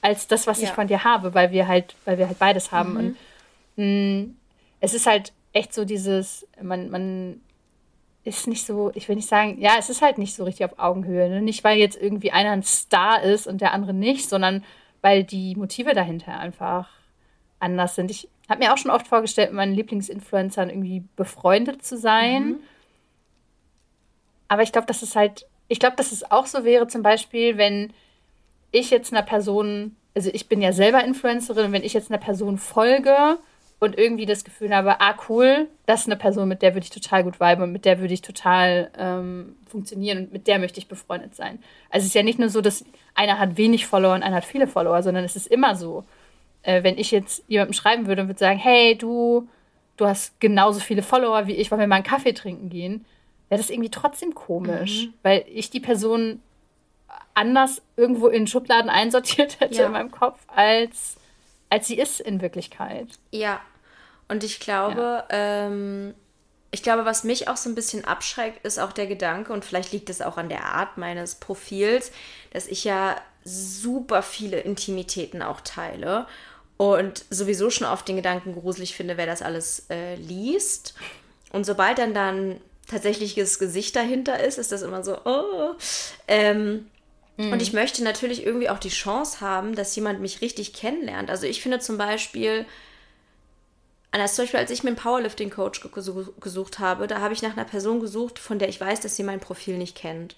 als das, was ja. ich von dir habe, weil wir halt, weil wir halt beides haben. Mhm. Und mh, mm, es ist halt echt so dieses, man, man ist nicht so, ich will nicht sagen, ja, es ist halt nicht so richtig auf Augenhöhe. Ne? Nicht, weil jetzt irgendwie einer ein Star ist und der andere nicht, sondern weil die Motive dahinter einfach anders sind. Ich habe mir auch schon oft vorgestellt, mit meinen Lieblingsinfluencern irgendwie befreundet zu sein. Mhm. Aber ich glaube, dass es halt, ich glaube, dass es auch so wäre, zum Beispiel, wenn ich jetzt einer Person, also ich bin ja selber Influencerin, wenn ich jetzt einer Person folge und irgendwie das Gefühl habe, ah cool, das ist eine Person, mit der würde ich total gut viben und mit der würde ich total ähm, funktionieren und mit der möchte ich befreundet sein. Also es ist ja nicht nur so, dass einer hat wenig Follower und einer hat viele Follower, sondern es ist immer so, äh, wenn ich jetzt jemandem schreiben würde und würde sagen, hey du, du hast genauso viele Follower wie ich, wollen wir mal einen Kaffee trinken gehen, wäre das irgendwie trotzdem komisch, mhm. weil ich die Person anders irgendwo in Schubladen einsortiert hätte ja. in meinem Kopf, als, als sie ist in Wirklichkeit. Ja, und ich glaube, ja. ähm, ich glaube, was mich auch so ein bisschen abschreckt, ist auch der Gedanke, und vielleicht liegt es auch an der Art meines Profils, dass ich ja super viele Intimitäten auch teile und sowieso schon oft den Gedanken gruselig finde, wer das alles äh, liest. Und sobald dann dann tatsächliches Gesicht dahinter ist, ist das immer so, oh. Ähm, mhm. Und ich möchte natürlich irgendwie auch die Chance haben, dass jemand mich richtig kennenlernt. Also ich finde zum Beispiel, als zum Beispiel, als ich mir einen Powerlifting-Coach gesucht habe, da habe ich nach einer Person gesucht, von der ich weiß, dass sie mein Profil nicht kennt.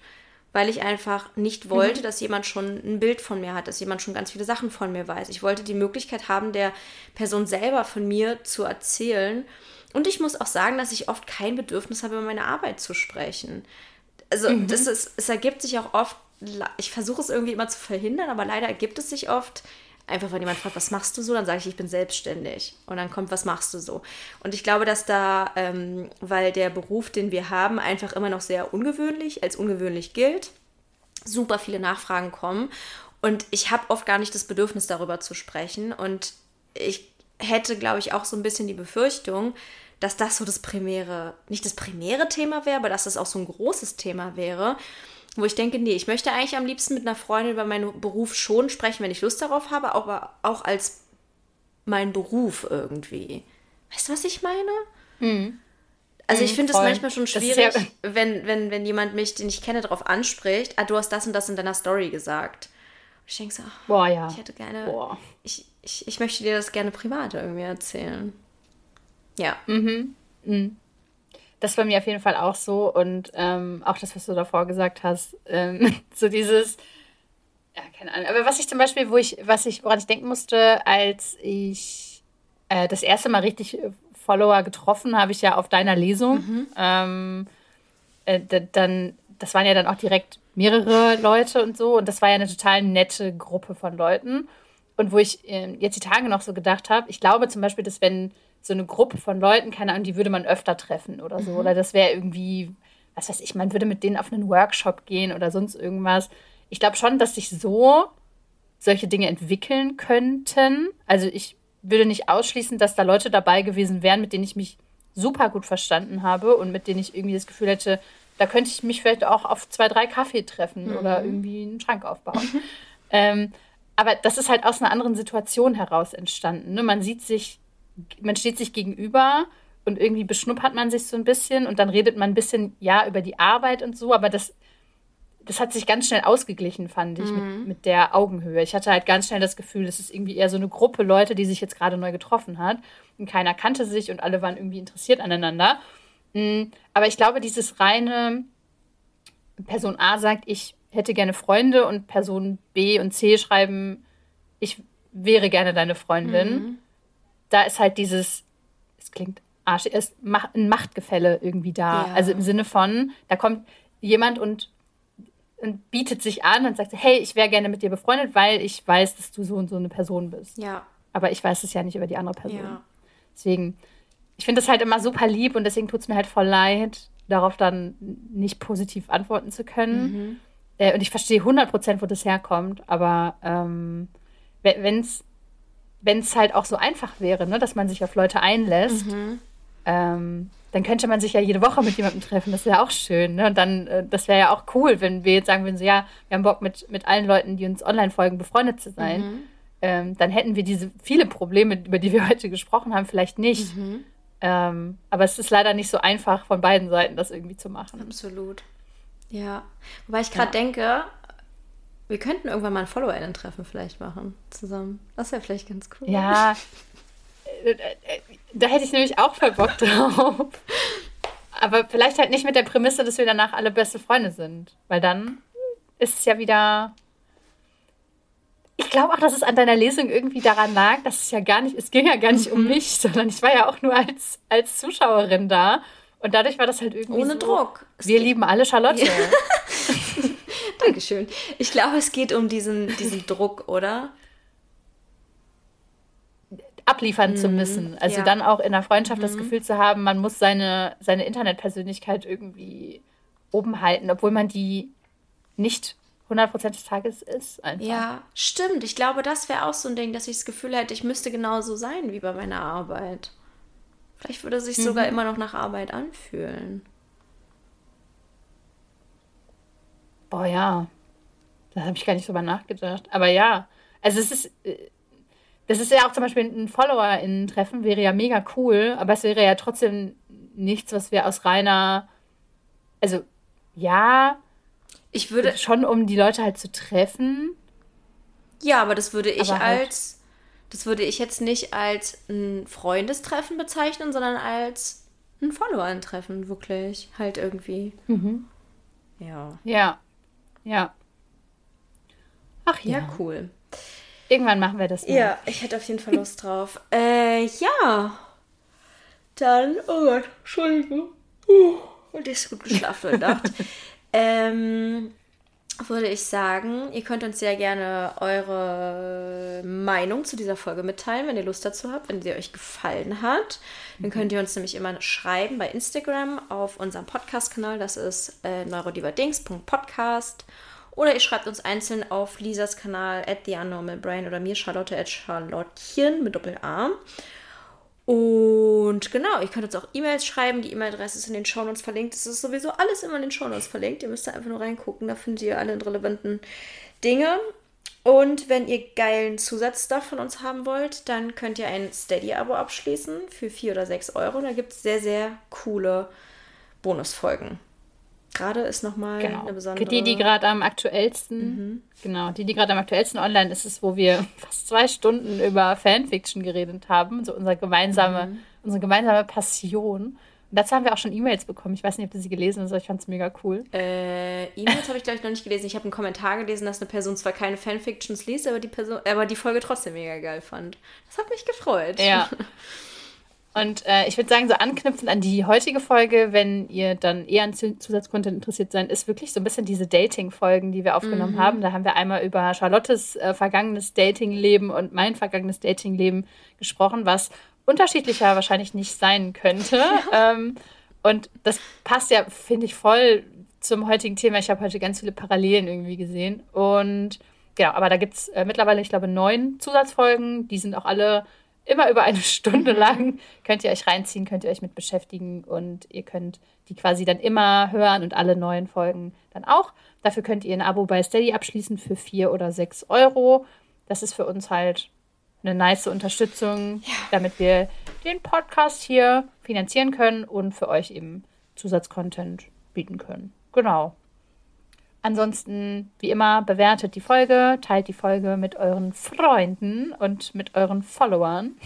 Weil ich einfach nicht wollte, mhm. dass jemand schon ein Bild von mir hat, dass jemand schon ganz viele Sachen von mir weiß. Ich wollte die Möglichkeit haben, der Person selber von mir zu erzählen und ich muss auch sagen, dass ich oft kein Bedürfnis habe, über meine Arbeit zu sprechen. Also mhm. das ist, es ergibt sich auch oft, ich versuche es irgendwie immer zu verhindern, aber leider ergibt es sich oft, einfach wenn jemand fragt, was machst du so, dann sage ich, ich bin selbstständig. Und dann kommt, was machst du so? Und ich glaube, dass da, ähm, weil der Beruf, den wir haben, einfach immer noch sehr ungewöhnlich, als ungewöhnlich gilt, super viele Nachfragen kommen. Und ich habe oft gar nicht das Bedürfnis, darüber zu sprechen. Und ich hätte, glaube ich, auch so ein bisschen die Befürchtung, dass das so das primäre, nicht das primäre Thema wäre, aber dass das auch so ein großes Thema wäre, wo ich denke, nee, ich möchte eigentlich am liebsten mit einer Freundin über meinen Beruf schon sprechen, wenn ich Lust darauf habe, aber auch als mein Beruf irgendwie. Weißt du, was ich meine? Mhm. Also ich hm, finde es manchmal schon schwierig, ja wenn, wenn, wenn jemand mich, den ich kenne, darauf anspricht, ah, du hast das und das in deiner Story gesagt. Und ich denke so, ach, Boah, ja. ich hätte gerne, Boah. Ich, ich, ich möchte dir das gerne privat irgendwie erzählen. Ja. Mhm. mhm. Das war mir auf jeden Fall auch so. Und ähm, auch das, was du davor gesagt hast, ähm, so dieses, ja, keine Ahnung. Aber was ich zum Beispiel, wo ich, was ich, woran ich denken musste, als ich äh, das erste Mal richtig Follower getroffen habe, ich ja auf deiner Lesung. Mhm. Ähm, äh, dann, das waren ja dann auch direkt mehrere Leute und so. Und das war ja eine total nette Gruppe von Leuten. Und wo ich äh, jetzt die Tage noch so gedacht habe, ich glaube zum Beispiel, dass wenn so eine Gruppe von Leuten, keine Ahnung, die würde man öfter treffen oder so. Mhm. Oder das wäre irgendwie, was weiß ich, man würde mit denen auf einen Workshop gehen oder sonst irgendwas. Ich glaube schon, dass sich so solche Dinge entwickeln könnten. Also ich würde nicht ausschließen, dass da Leute dabei gewesen wären, mit denen ich mich super gut verstanden habe und mit denen ich irgendwie das Gefühl hätte, da könnte ich mich vielleicht auch auf zwei, drei Kaffee treffen mhm. oder irgendwie einen Schrank aufbauen. ähm, aber das ist halt aus einer anderen Situation heraus entstanden. Ne? Man sieht sich, man steht sich gegenüber und irgendwie beschnuppert man sich so ein bisschen und dann redet man ein bisschen, ja, über die Arbeit und so, aber das, das hat sich ganz schnell ausgeglichen, fand ich, mhm. mit, mit der Augenhöhe. Ich hatte halt ganz schnell das Gefühl, das ist irgendwie eher so eine Gruppe Leute, die sich jetzt gerade neu getroffen hat und keiner kannte sich und alle waren irgendwie interessiert aneinander. Mhm. Aber ich glaube, dieses reine Person A sagt, ich hätte gerne Freunde und Person B und C schreiben, ich wäre gerne deine Freundin. Mhm. Da ist halt dieses, es klingt arsch, ist ein Machtgefälle irgendwie da. Ja. Also im Sinne von, da kommt jemand und, und bietet sich an und sagt, hey, ich wäre gerne mit dir befreundet, weil ich weiß, dass du so und so eine Person bist. Ja. Aber ich weiß es ja nicht über die andere Person. Ja. Deswegen, ich finde das halt immer super lieb und deswegen tut es mir halt voll leid, darauf dann nicht positiv antworten zu können. Mhm. Äh, und ich verstehe 100% wo das herkommt, aber ähm, wenn es halt auch so einfach wäre, ne, dass man sich auf Leute einlässt, mhm. ähm, dann könnte man sich ja jede Woche mit jemandem treffen. Das wäre auch schön. Ne? Und dann, äh, das wäre ja auch cool, wenn wir jetzt sagen würden, so, ja, wir haben Bock mit, mit allen Leuten, die uns online folgen, befreundet zu sein. Mhm. Ähm, dann hätten wir diese viele Probleme, über die wir heute gesprochen haben, vielleicht nicht. Mhm. Ähm, aber es ist leider nicht so einfach von beiden Seiten, das irgendwie zu machen. Absolut. Ja. Wobei ich gerade ja. denke, wir könnten irgendwann mal ein FollowerInnen-Treffen vielleicht machen zusammen. Das wäre vielleicht ganz cool. Ja. Da hätte ich nämlich auch voll Bock drauf. Aber vielleicht halt nicht mit der Prämisse, dass wir danach alle beste Freunde sind. Weil dann ist es ja wieder. Ich glaube auch, dass es an deiner Lesung irgendwie daran lag, dass es ja gar nicht, es ging ja gar nicht mhm. um mich, sondern ich war ja auch nur als, als Zuschauerin da. Und dadurch war das halt irgendwie. Ohne so, Druck. Wir lieben alle Charlotte. Dankeschön. Ich glaube, es geht um diesen, diesen Druck, oder? abliefern mhm, zu müssen. Also ja. dann auch in der Freundschaft mhm. das Gefühl zu haben, man muss seine, seine Internetpersönlichkeit irgendwie oben halten, obwohl man die nicht 100% des Tages ist. Einfach. Ja, stimmt. Ich glaube, das wäre auch so ein Ding, dass ich das Gefühl hätte, ich müsste genauso sein wie bei meiner Arbeit. Vielleicht würde es sich mhm. sogar immer noch nach Arbeit anfühlen. Boah, ja. Da habe ich gar nicht drüber nachgedacht. Aber ja, also es ist, äh, das ist ja auch zum Beispiel ein Follower-Treffen, wäre ja mega cool, aber es wäre ja trotzdem nichts, was wir aus reiner, also ja, ich würde schon, um die Leute halt zu treffen. Ja, aber das würde ich halt als, das würde ich jetzt nicht als ein Freundestreffen bezeichnen, sondern als ein Follower-Treffen, wirklich. Halt irgendwie. Mhm. Ja. Ja. Ja. Ach ja. Ja, cool. Irgendwann machen wir das mal. Ja, ich hätte auf jeden Fall Lust drauf. Äh, ja. Dann, oh Gott, Entschuldigung. Uh, und ich ist gut geschlafen heute Nacht. ähm, würde ich sagen, ihr könnt uns sehr gerne eure Meinung zu dieser Folge mitteilen, wenn ihr Lust dazu habt, wenn sie euch gefallen hat. Dann mhm. könnt ihr uns nämlich immer schreiben bei Instagram auf unserem Podcast-Kanal. Das ist äh, neurodiverdings.podcast. Oder ihr schreibt uns einzeln auf Lisas Kanal at The Unnormal Brain oder mir Charlotte at Charlottchen mit Doppel-A. Und genau, ihr könnt uns auch E-Mails schreiben. Die E-Mail-Adresse ist in den Shownotes verlinkt. Es ist sowieso alles immer in den Shownotes verlinkt. Ihr müsst da einfach nur reingucken. Da findet ihr alle relevanten Dinge. Und wenn ihr geilen Zusatzstuff von uns haben wollt, dann könnt ihr ein Steady-Abo abschließen für 4 oder 6 Euro. Da gibt es sehr, sehr coole Bonusfolgen. Gerade ist nochmal genau. eine besondere. Für die, die gerade am aktuellsten, mhm. genau, die, die gerade am aktuellsten online ist, ist, wo wir fast zwei Stunden über Fanfiction geredet haben, so unsere gemeinsame, mhm. unsere gemeinsame Passion. Und dazu haben wir auch schon E-Mails bekommen. Ich weiß nicht, ob du sie gelesen hast, aber ich fand es mega cool. Äh, E-Mails habe ich, glaube ich, noch nicht gelesen. Ich habe einen Kommentar gelesen, dass eine Person zwar keine Fanfictions liest, aber die, Person, aber die Folge trotzdem mega geil fand. Das hat mich gefreut. Ja. Und äh, ich würde sagen, so anknüpfend an die heutige Folge, wenn ihr dann eher an Zusatzcontent interessiert seid, ist wirklich so ein bisschen diese Dating-Folgen, die wir aufgenommen mhm. haben. Da haben wir einmal über Charlottes äh, vergangenes Dating-Leben und mein vergangenes Dating-Leben gesprochen, was unterschiedlicher wahrscheinlich nicht sein könnte. ähm, und das passt ja, finde ich, voll zum heutigen Thema. Ich habe heute ganz viele Parallelen irgendwie gesehen. Und genau, aber da gibt es äh, mittlerweile, ich glaube, neun Zusatzfolgen. Die sind auch alle immer über eine Stunde lang. könnt ihr euch reinziehen, könnt ihr euch mit beschäftigen und ihr könnt die quasi dann immer hören und alle neuen Folgen dann auch. Dafür könnt ihr ein Abo bei Steady abschließen für vier oder sechs Euro. Das ist für uns halt eine nice Unterstützung, ja. damit wir den Podcast hier finanzieren können und für euch eben Zusatzcontent bieten können. Genau. Ansonsten, wie immer, bewertet die Folge, teilt die Folge mit euren Freunden und mit euren Followern.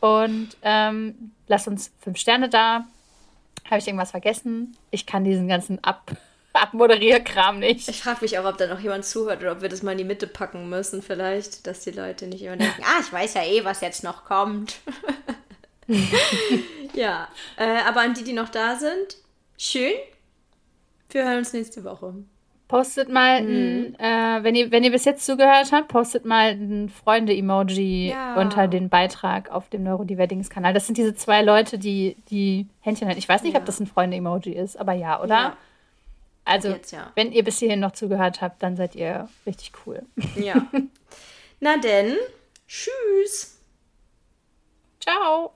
Und ähm, lasst uns fünf Sterne da. Habe ich irgendwas vergessen? Ich kann diesen ganzen Ab Abmoderierkram nicht. Ich frage mich auch, ob da noch jemand zuhört oder ob wir das mal in die Mitte packen müssen, vielleicht, dass die Leute nicht immer denken, ah, ich weiß ja eh, was jetzt noch kommt. ja, äh, aber an die, die noch da sind, schön. Wir hören uns nächste Woche. Postet mal, mhm. ein, äh, wenn, ihr, wenn ihr bis jetzt zugehört habt, postet mal ein Freunde-Emoji ja. unter den Beitrag auf dem Neurodiverdings-Kanal. Das sind diese zwei Leute, die die Händchen halten. Ich weiß nicht, ja. ob das ein Freunde-Emoji ist, aber ja, oder? Ja. Also, jetzt, wenn ihr bis hierhin noch zugehört habt, dann seid ihr richtig cool. Ja. Na denn, tschüss. Ciao.